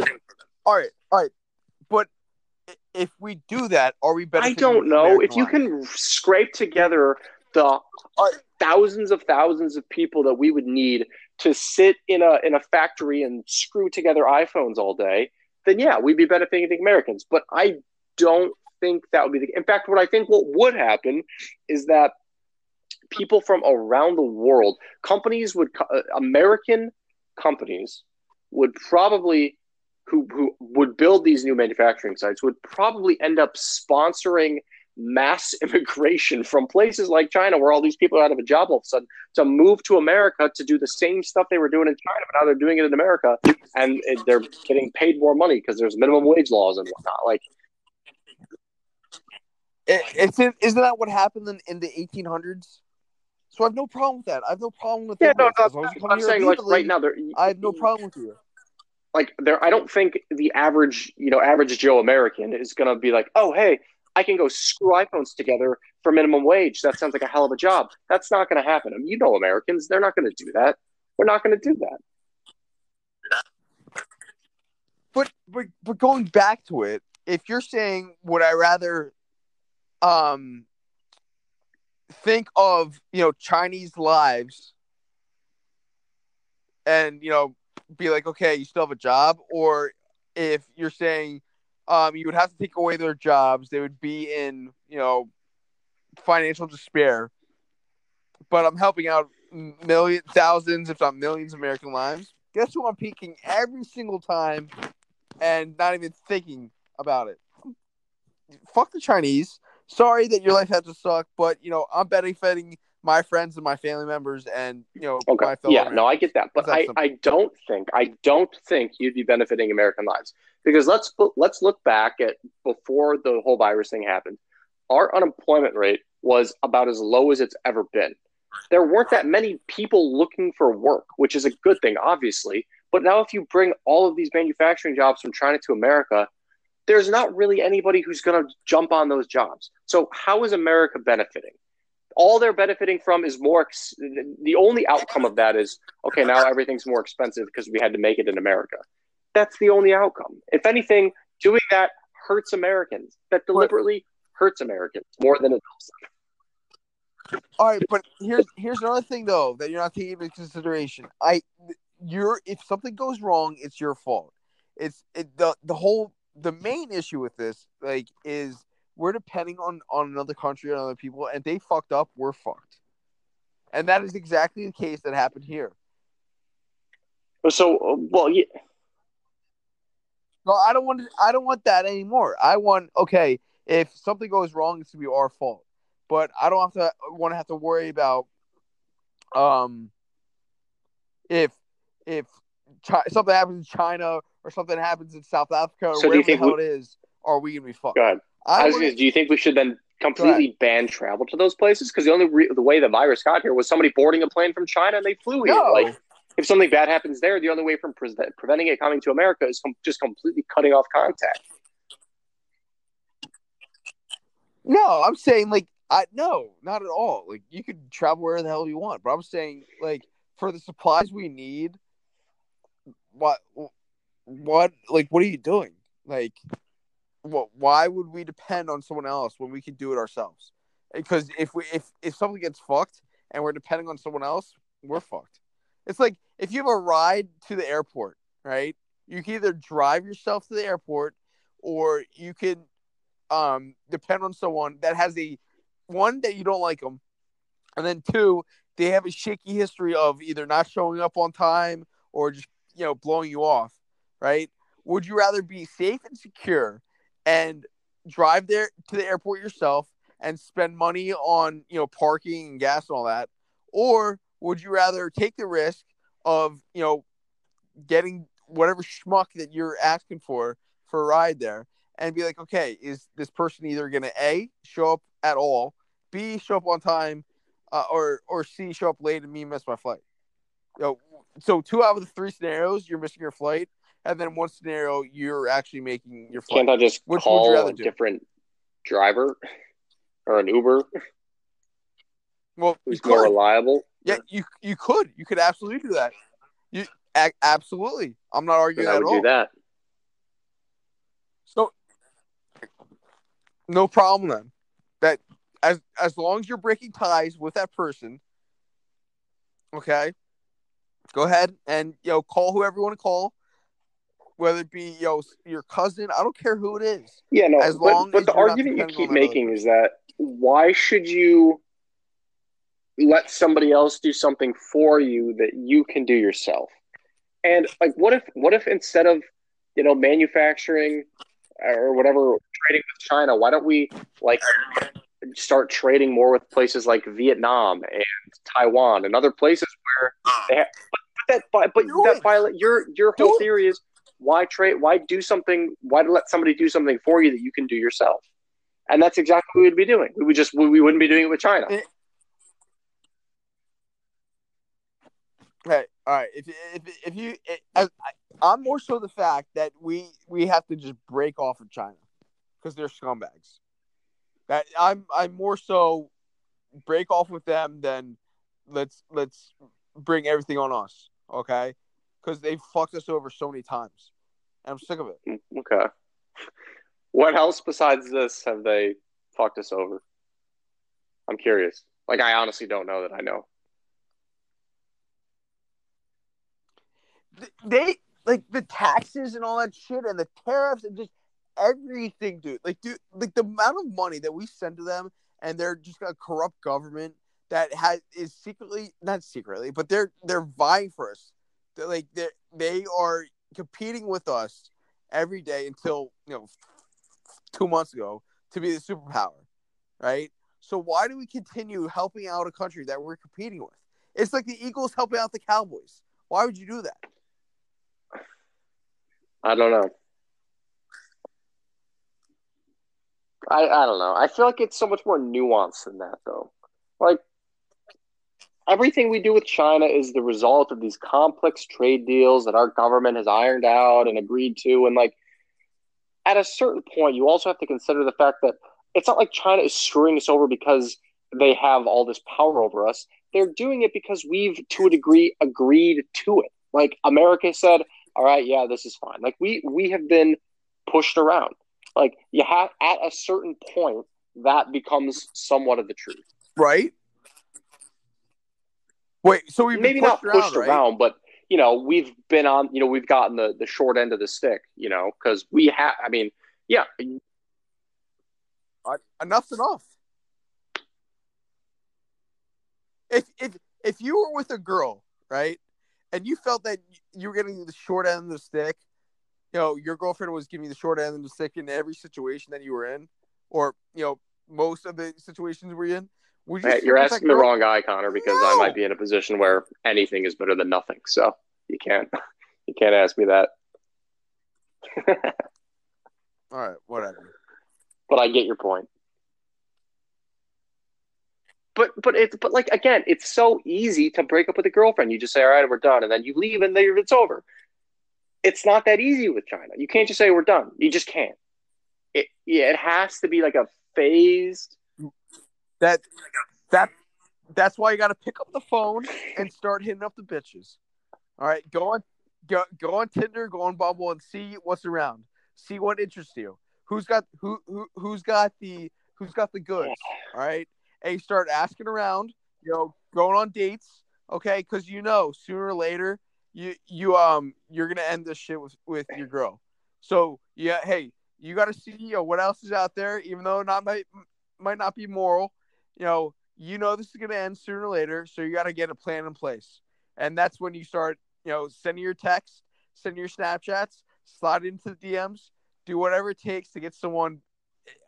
right, all right, but if we do that, are we better? I don't know if you can scrape together the thousands of thousands of people that we would need to sit in a in a factory and screw together iPhones all day, then yeah, we'd be benefiting the Americans. But I don't think that would be the. In fact, what I think what would happen is that people from around the world, companies would uh, American companies would probably who who would build these new manufacturing sites would probably end up sponsoring mass immigration from places like China, where all these people are out of a job all of a sudden, to move to America to do the same stuff they were doing in China, but now they're doing it in America, and they're getting paid more money because there's minimum wage laws and whatnot. Like, it, isn't that what happened in, in the 1800s? So I have no problem with that. I have no problem with yeah, that. no, no, As long as you come I'm saying like right now, I have no problem with you. like there I don't think the average, you know, average Joe American is gonna be like, oh hey, I can go screw iPhones together for minimum wage. That sounds like a hell of a job. That's not gonna happen. I mean, you know Americans, they're not gonna do that. We're not gonna do that. But but but going back to it, if you're saying would I rather um think of, you know, Chinese lives and, you know, be like, okay, you still have a job, or if you're saying um you would have to take away their jobs, they would be in, you know, financial despair. But I'm helping out million thousands, if not millions of American lives. Guess who I'm peeking every single time and not even thinking about it. Fuck the Chinese. Sorry that your life had to suck, but you know I'm benefiting my friends and my family members, and you know Okay. my fellow. Yeah, no, I get that, but I. I don't think I don't think you'd be benefiting American lives because let's let's look back at before the whole virus thing happened. Our unemployment rate was about as low as it's ever been. There weren't that many people looking for work, which is a good thing, obviously. But now, if you bring all of these manufacturing jobs from China to America, there's not really anybody who's going to jump on those jobs. So, how is America benefiting? All they're benefiting from is more. Ex- the only outcome of that is okay. Now everything's more expensive because we had to make it in America. That's the only outcome. If anything, doing that hurts Americans. That deliberately hurts Americans more than it helps them. All right, but here's here's another thing though that you're not taking into consideration. I you're if something goes wrong, it's your fault. It's it, the the whole the main issue with this like is we're depending on on another country and other people, and they fucked up, we're fucked. And that is exactly the case that happened here. So, uh, well, yeah, No, I don't want I don't want that anymore. I want okay, if something goes wrong, it's to be our fault. But I don't have to want to have to worry about um if if Chi- something happens in China or something happens in South Africa or So wherever the hell we- it is, are we gonna be fucked? go ahead. I I was gonna, do you think we should then completely ban travel to those places? Because the only re- the way the virus got here was somebody boarding a plane from China and they flew here. no, Like, if something bad happens there, the only way from pre- preventing it coming to America is com- just completely cutting off contact. no, I'm saying like I no, not at all. Like you could travel where the hell you want, but I'm saying like for the supplies we need, what what like what are you doing? Like what why would we depend on someone else when we can do it ourselves? Because if we if if something gets fucked and we're depending on someone else, we're fucked. It's like if you have a ride to the airport, right? You can either drive yourself to the airport or you can um depend on someone that has a one that you don't like them and then two they have a shaky history of either not showing up on time or just you know blowing you off right? Would you rather be safe and secure and drive there to the airport yourself and spend money on you know parking and gas and all that? Or would you rather take the risk of you know getting whatever schmuck that you're asking for for a ride there and be like okay is this person either going to a show up at all b show up on time uh, or or c show up late and me miss my flight? You know, so two out of the three scenarios you're missing your flight and then one scenario you're actually making your flight Can't I just Which would you call rather a do? different driver or an Uber Well, who's more reliable. Yeah, you you could. You could absolutely do that. You a- absolutely. I'm not arguing I that would at all. do that. So no problem then. That as as long as you're breaking ties with that person, okay. Go ahead and you know call whoever you want to call, whether it be know your cousin. I don't care who it is. Yeah, no. As but long but as the argument you keep on that other making is that why should you let somebody else do something for you that you can do yourself? And like, what if what if instead of you know manufacturing uh, or whatever trading with China, why don't we like start trading more with places like Vietnam and Taiwan and other places where they have, but that but, but that violate your your whole theory is why trade why do something why let somebody do something for you that you can do yourself and that's exactly what we would be doing we would just we, wouldn't be doing it with china Eh. Hey, all right. If if if you, it, I, I'm more so the fact that we we have to just break off of China because they're scumbags. That I'm I'm more so break off with them than let's let's bring everything on us, okay? Because they've fucked us over so many times, and I'm sick of it. Mm, okay what else besides this have they fucked us over i'm curious like i honestly don't know that i know They like the taxes and all that shit, and the tariffs and just everything, dude. Like, dude, like the amount of money that we send to them, and they're just a corrupt government that has is secretly not secretly, but they're they're vying for us. Like they they are competing with us every day until you know two months ago to be the superpower, right? So why do we continue helping out a country that we're competing with? It's like the Eagles helping out the Cowboys. Why would you do that? i don't know I, I don't know. I feel like it's so much more nuanced than that, though. Like, everything we do with China is the result of these complex trade deals that our government has ironed out and agreed to. And, like, at a certain point, you also have to consider the fact that it's not like China is screwing us over because they have all this power over us. They're doing it because we've, to a degree, agreed to it. Like, America said, all right, yeah, this is fine. Like, we, we have been pushed around. Like, you have, at a certain point, that becomes somewhat of the truth. Right? Wait, so we've maybe not pushed pushed around, around, but you know we've been on you know we've gotten the the short end of the stick you know because we have i mean yeah Uh, enough's enough. If if if you were with a girl, right, and you felt that you were getting the short end of the stick, you know, your girlfriend was giving you the short end of the stick in every situation that you were in, or you know, most of the situations we're in. You you're asking the girl? wrong guy connor because i might be in a position where anything is better than nothing so you can't you can't ask me that. All right, whatever. but i get your point. But but it's but like again it's so easy to break up with a girlfriend. You just say all right we're done and then you leave and then it's over. It's not that easy with china. You can't just say we're done. You just can't. It yeah it has to be like a phased That that that's why you got to pick up the phone and start hitting up the bitches. All right, go on, go go on Tinder, go on Bumble, and see what's around. See what interests you. Who's got who who who's got the who's got the goods. All right, and you start asking around. You know, going on dates. Okay, because you know sooner or later you you um you're gonna end this shit with with your girl. So yeah, hey, you got to see you know what else is out there, even though not might might not be moral. You know, you know this is gonna end sooner or later, so you got to get a plan in place, and that's when you start you know sending your texts, sending your Snapchats, slide into the DMs, do whatever it takes to get someone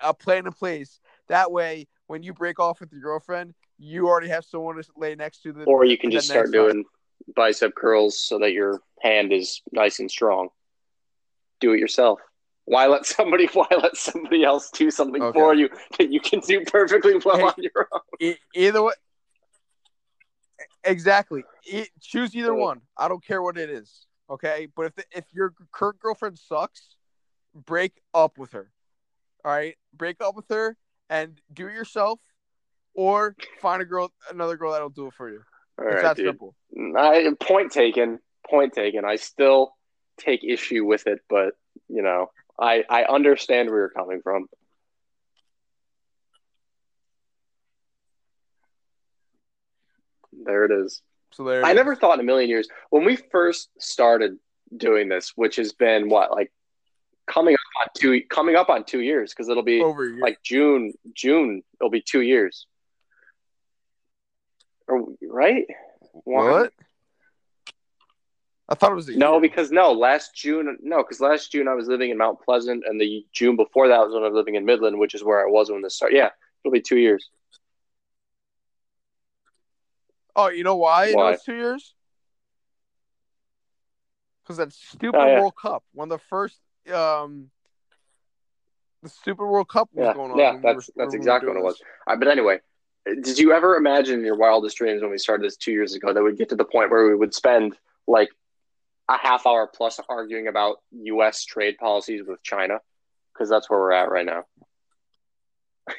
a plan in place. That way, when you break off with your girlfriend, you already have someone to lay next to the. Or you can just start time. doing bicep curls so that your hand is nice and strong. Do it yourself. Why let somebody why let somebody else do something Okay. for you that you can do perfectly well Hey. on your own? E- either way, exactly. E- choose either one. I don't care what it is. Okay, but if the, if your current girlfriend sucks, break up with her. All right, break up with her and do it yourself, or find a girl, another girl that'll do it for you. All it's right, that dude. simple. Mm, I, point taken. Point taken. I still take issue with it, but you know, I I understand where you're coming from. There it is. So there. I never thought in a million years when we first started doing this, which has been what like coming up on two coming up on two years because it'll be over like June June it'll be two years. Or, right? what? I thought it was No, year. because no, last June, no, because last June I was living in Mount Pleasant, and the June before that was when I was living in Midland, which is where I was when this started. Yeah, it'll be two years. Oh, you know why? You know Why? two years. Because that stupid Oh, yeah. World Cup, one of the first, um, the stupid World Cup was Yeah, going on. yeah, when we were- that's- that's we exactly what it was. Uh, but anyway, did you ever imagine in your wildest dreams when we started this two years ago that we'd get to the point where we would spend like a half hour plus arguing about U.S. trade policies with China? Because that's where we're at right now.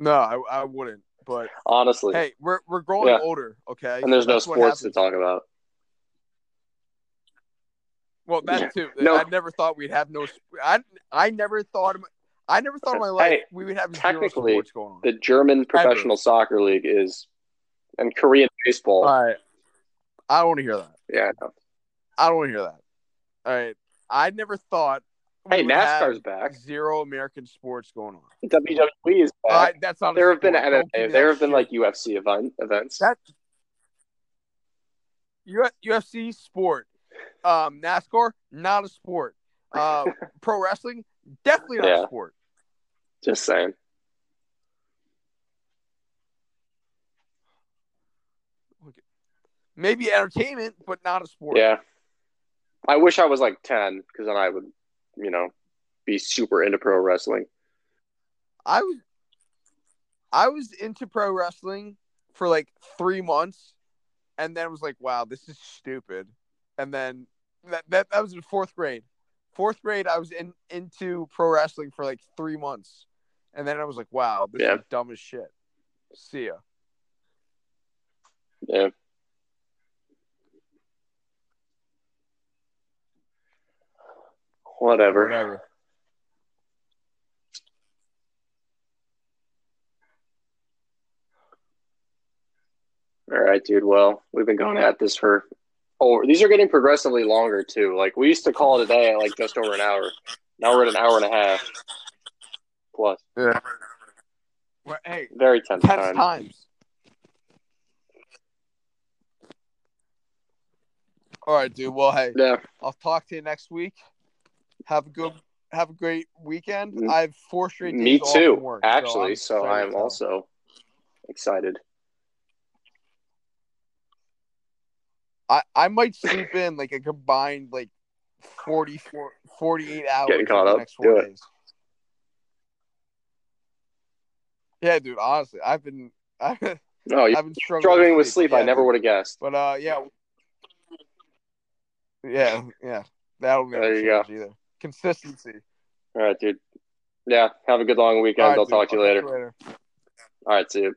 No, I, I wouldn't. But Honestly, hey, we're we're growing Yeah. older, okay? and there's So no sports to talk about. Well, that too. No. I never thought we'd have no. I I never thought. I never thought in my life Hey, we would have technically, sports going on. The German professional soccer league is, and Korean baseball. All right, I don't want to hear that. Yeah, no. I don't want to hear that. All right, I never thought. Hey, NASCAR's back. Zero American sports going on. WWE is Uh, that's not. there have been sport. Don't give me MMA, there have been like UFC event events. that. UFC sport, um, NASCAR not a sport. Uh, pro wrestling definitely not Yeah. a sport. Just saying. Maybe entertainment, but not a sport. Yeah. I wish I was like ten because then I would, you know, be super into pro wrestling. I was I was into pro wrestling for like three months, and then I was like, "Wow, this is stupid." And then that that, that was in fourth grade. Fourth grade, I was in into pro wrestling for like three months, and then I was like, "Wow, this Yeah. is dumb as shit." See ya. Yeah. Whatever. Whatever. All right, dude. Well, we've been going at this for over. These are getting progressively longer too. Like we used to call it a day at like just over an hour. Now we're at an hour and a half plus. Yeah. Well, hey, Very tense tense time. times. All right, dude. Well, hey, Yeah. I'll talk to you next week. Have a good, have a great weekend. Mm. I have four straight days Me too. work, actually, I'm so I'm also excited. I I might sleep in like a combined like 44, 48 hours Getting caught in the up. next four Do it. Yeah, dude. Honestly, I've been I've, been- No, you're I've been struggling, struggling with sleep. Yeah, I never would have guessed. But uh, yeah, yeah, yeah. That'll never There you go. either. Consistency. All right, dude. Yeah. Have a good long weekend. Right, I'll dude. talk to you later. later. All right, see you.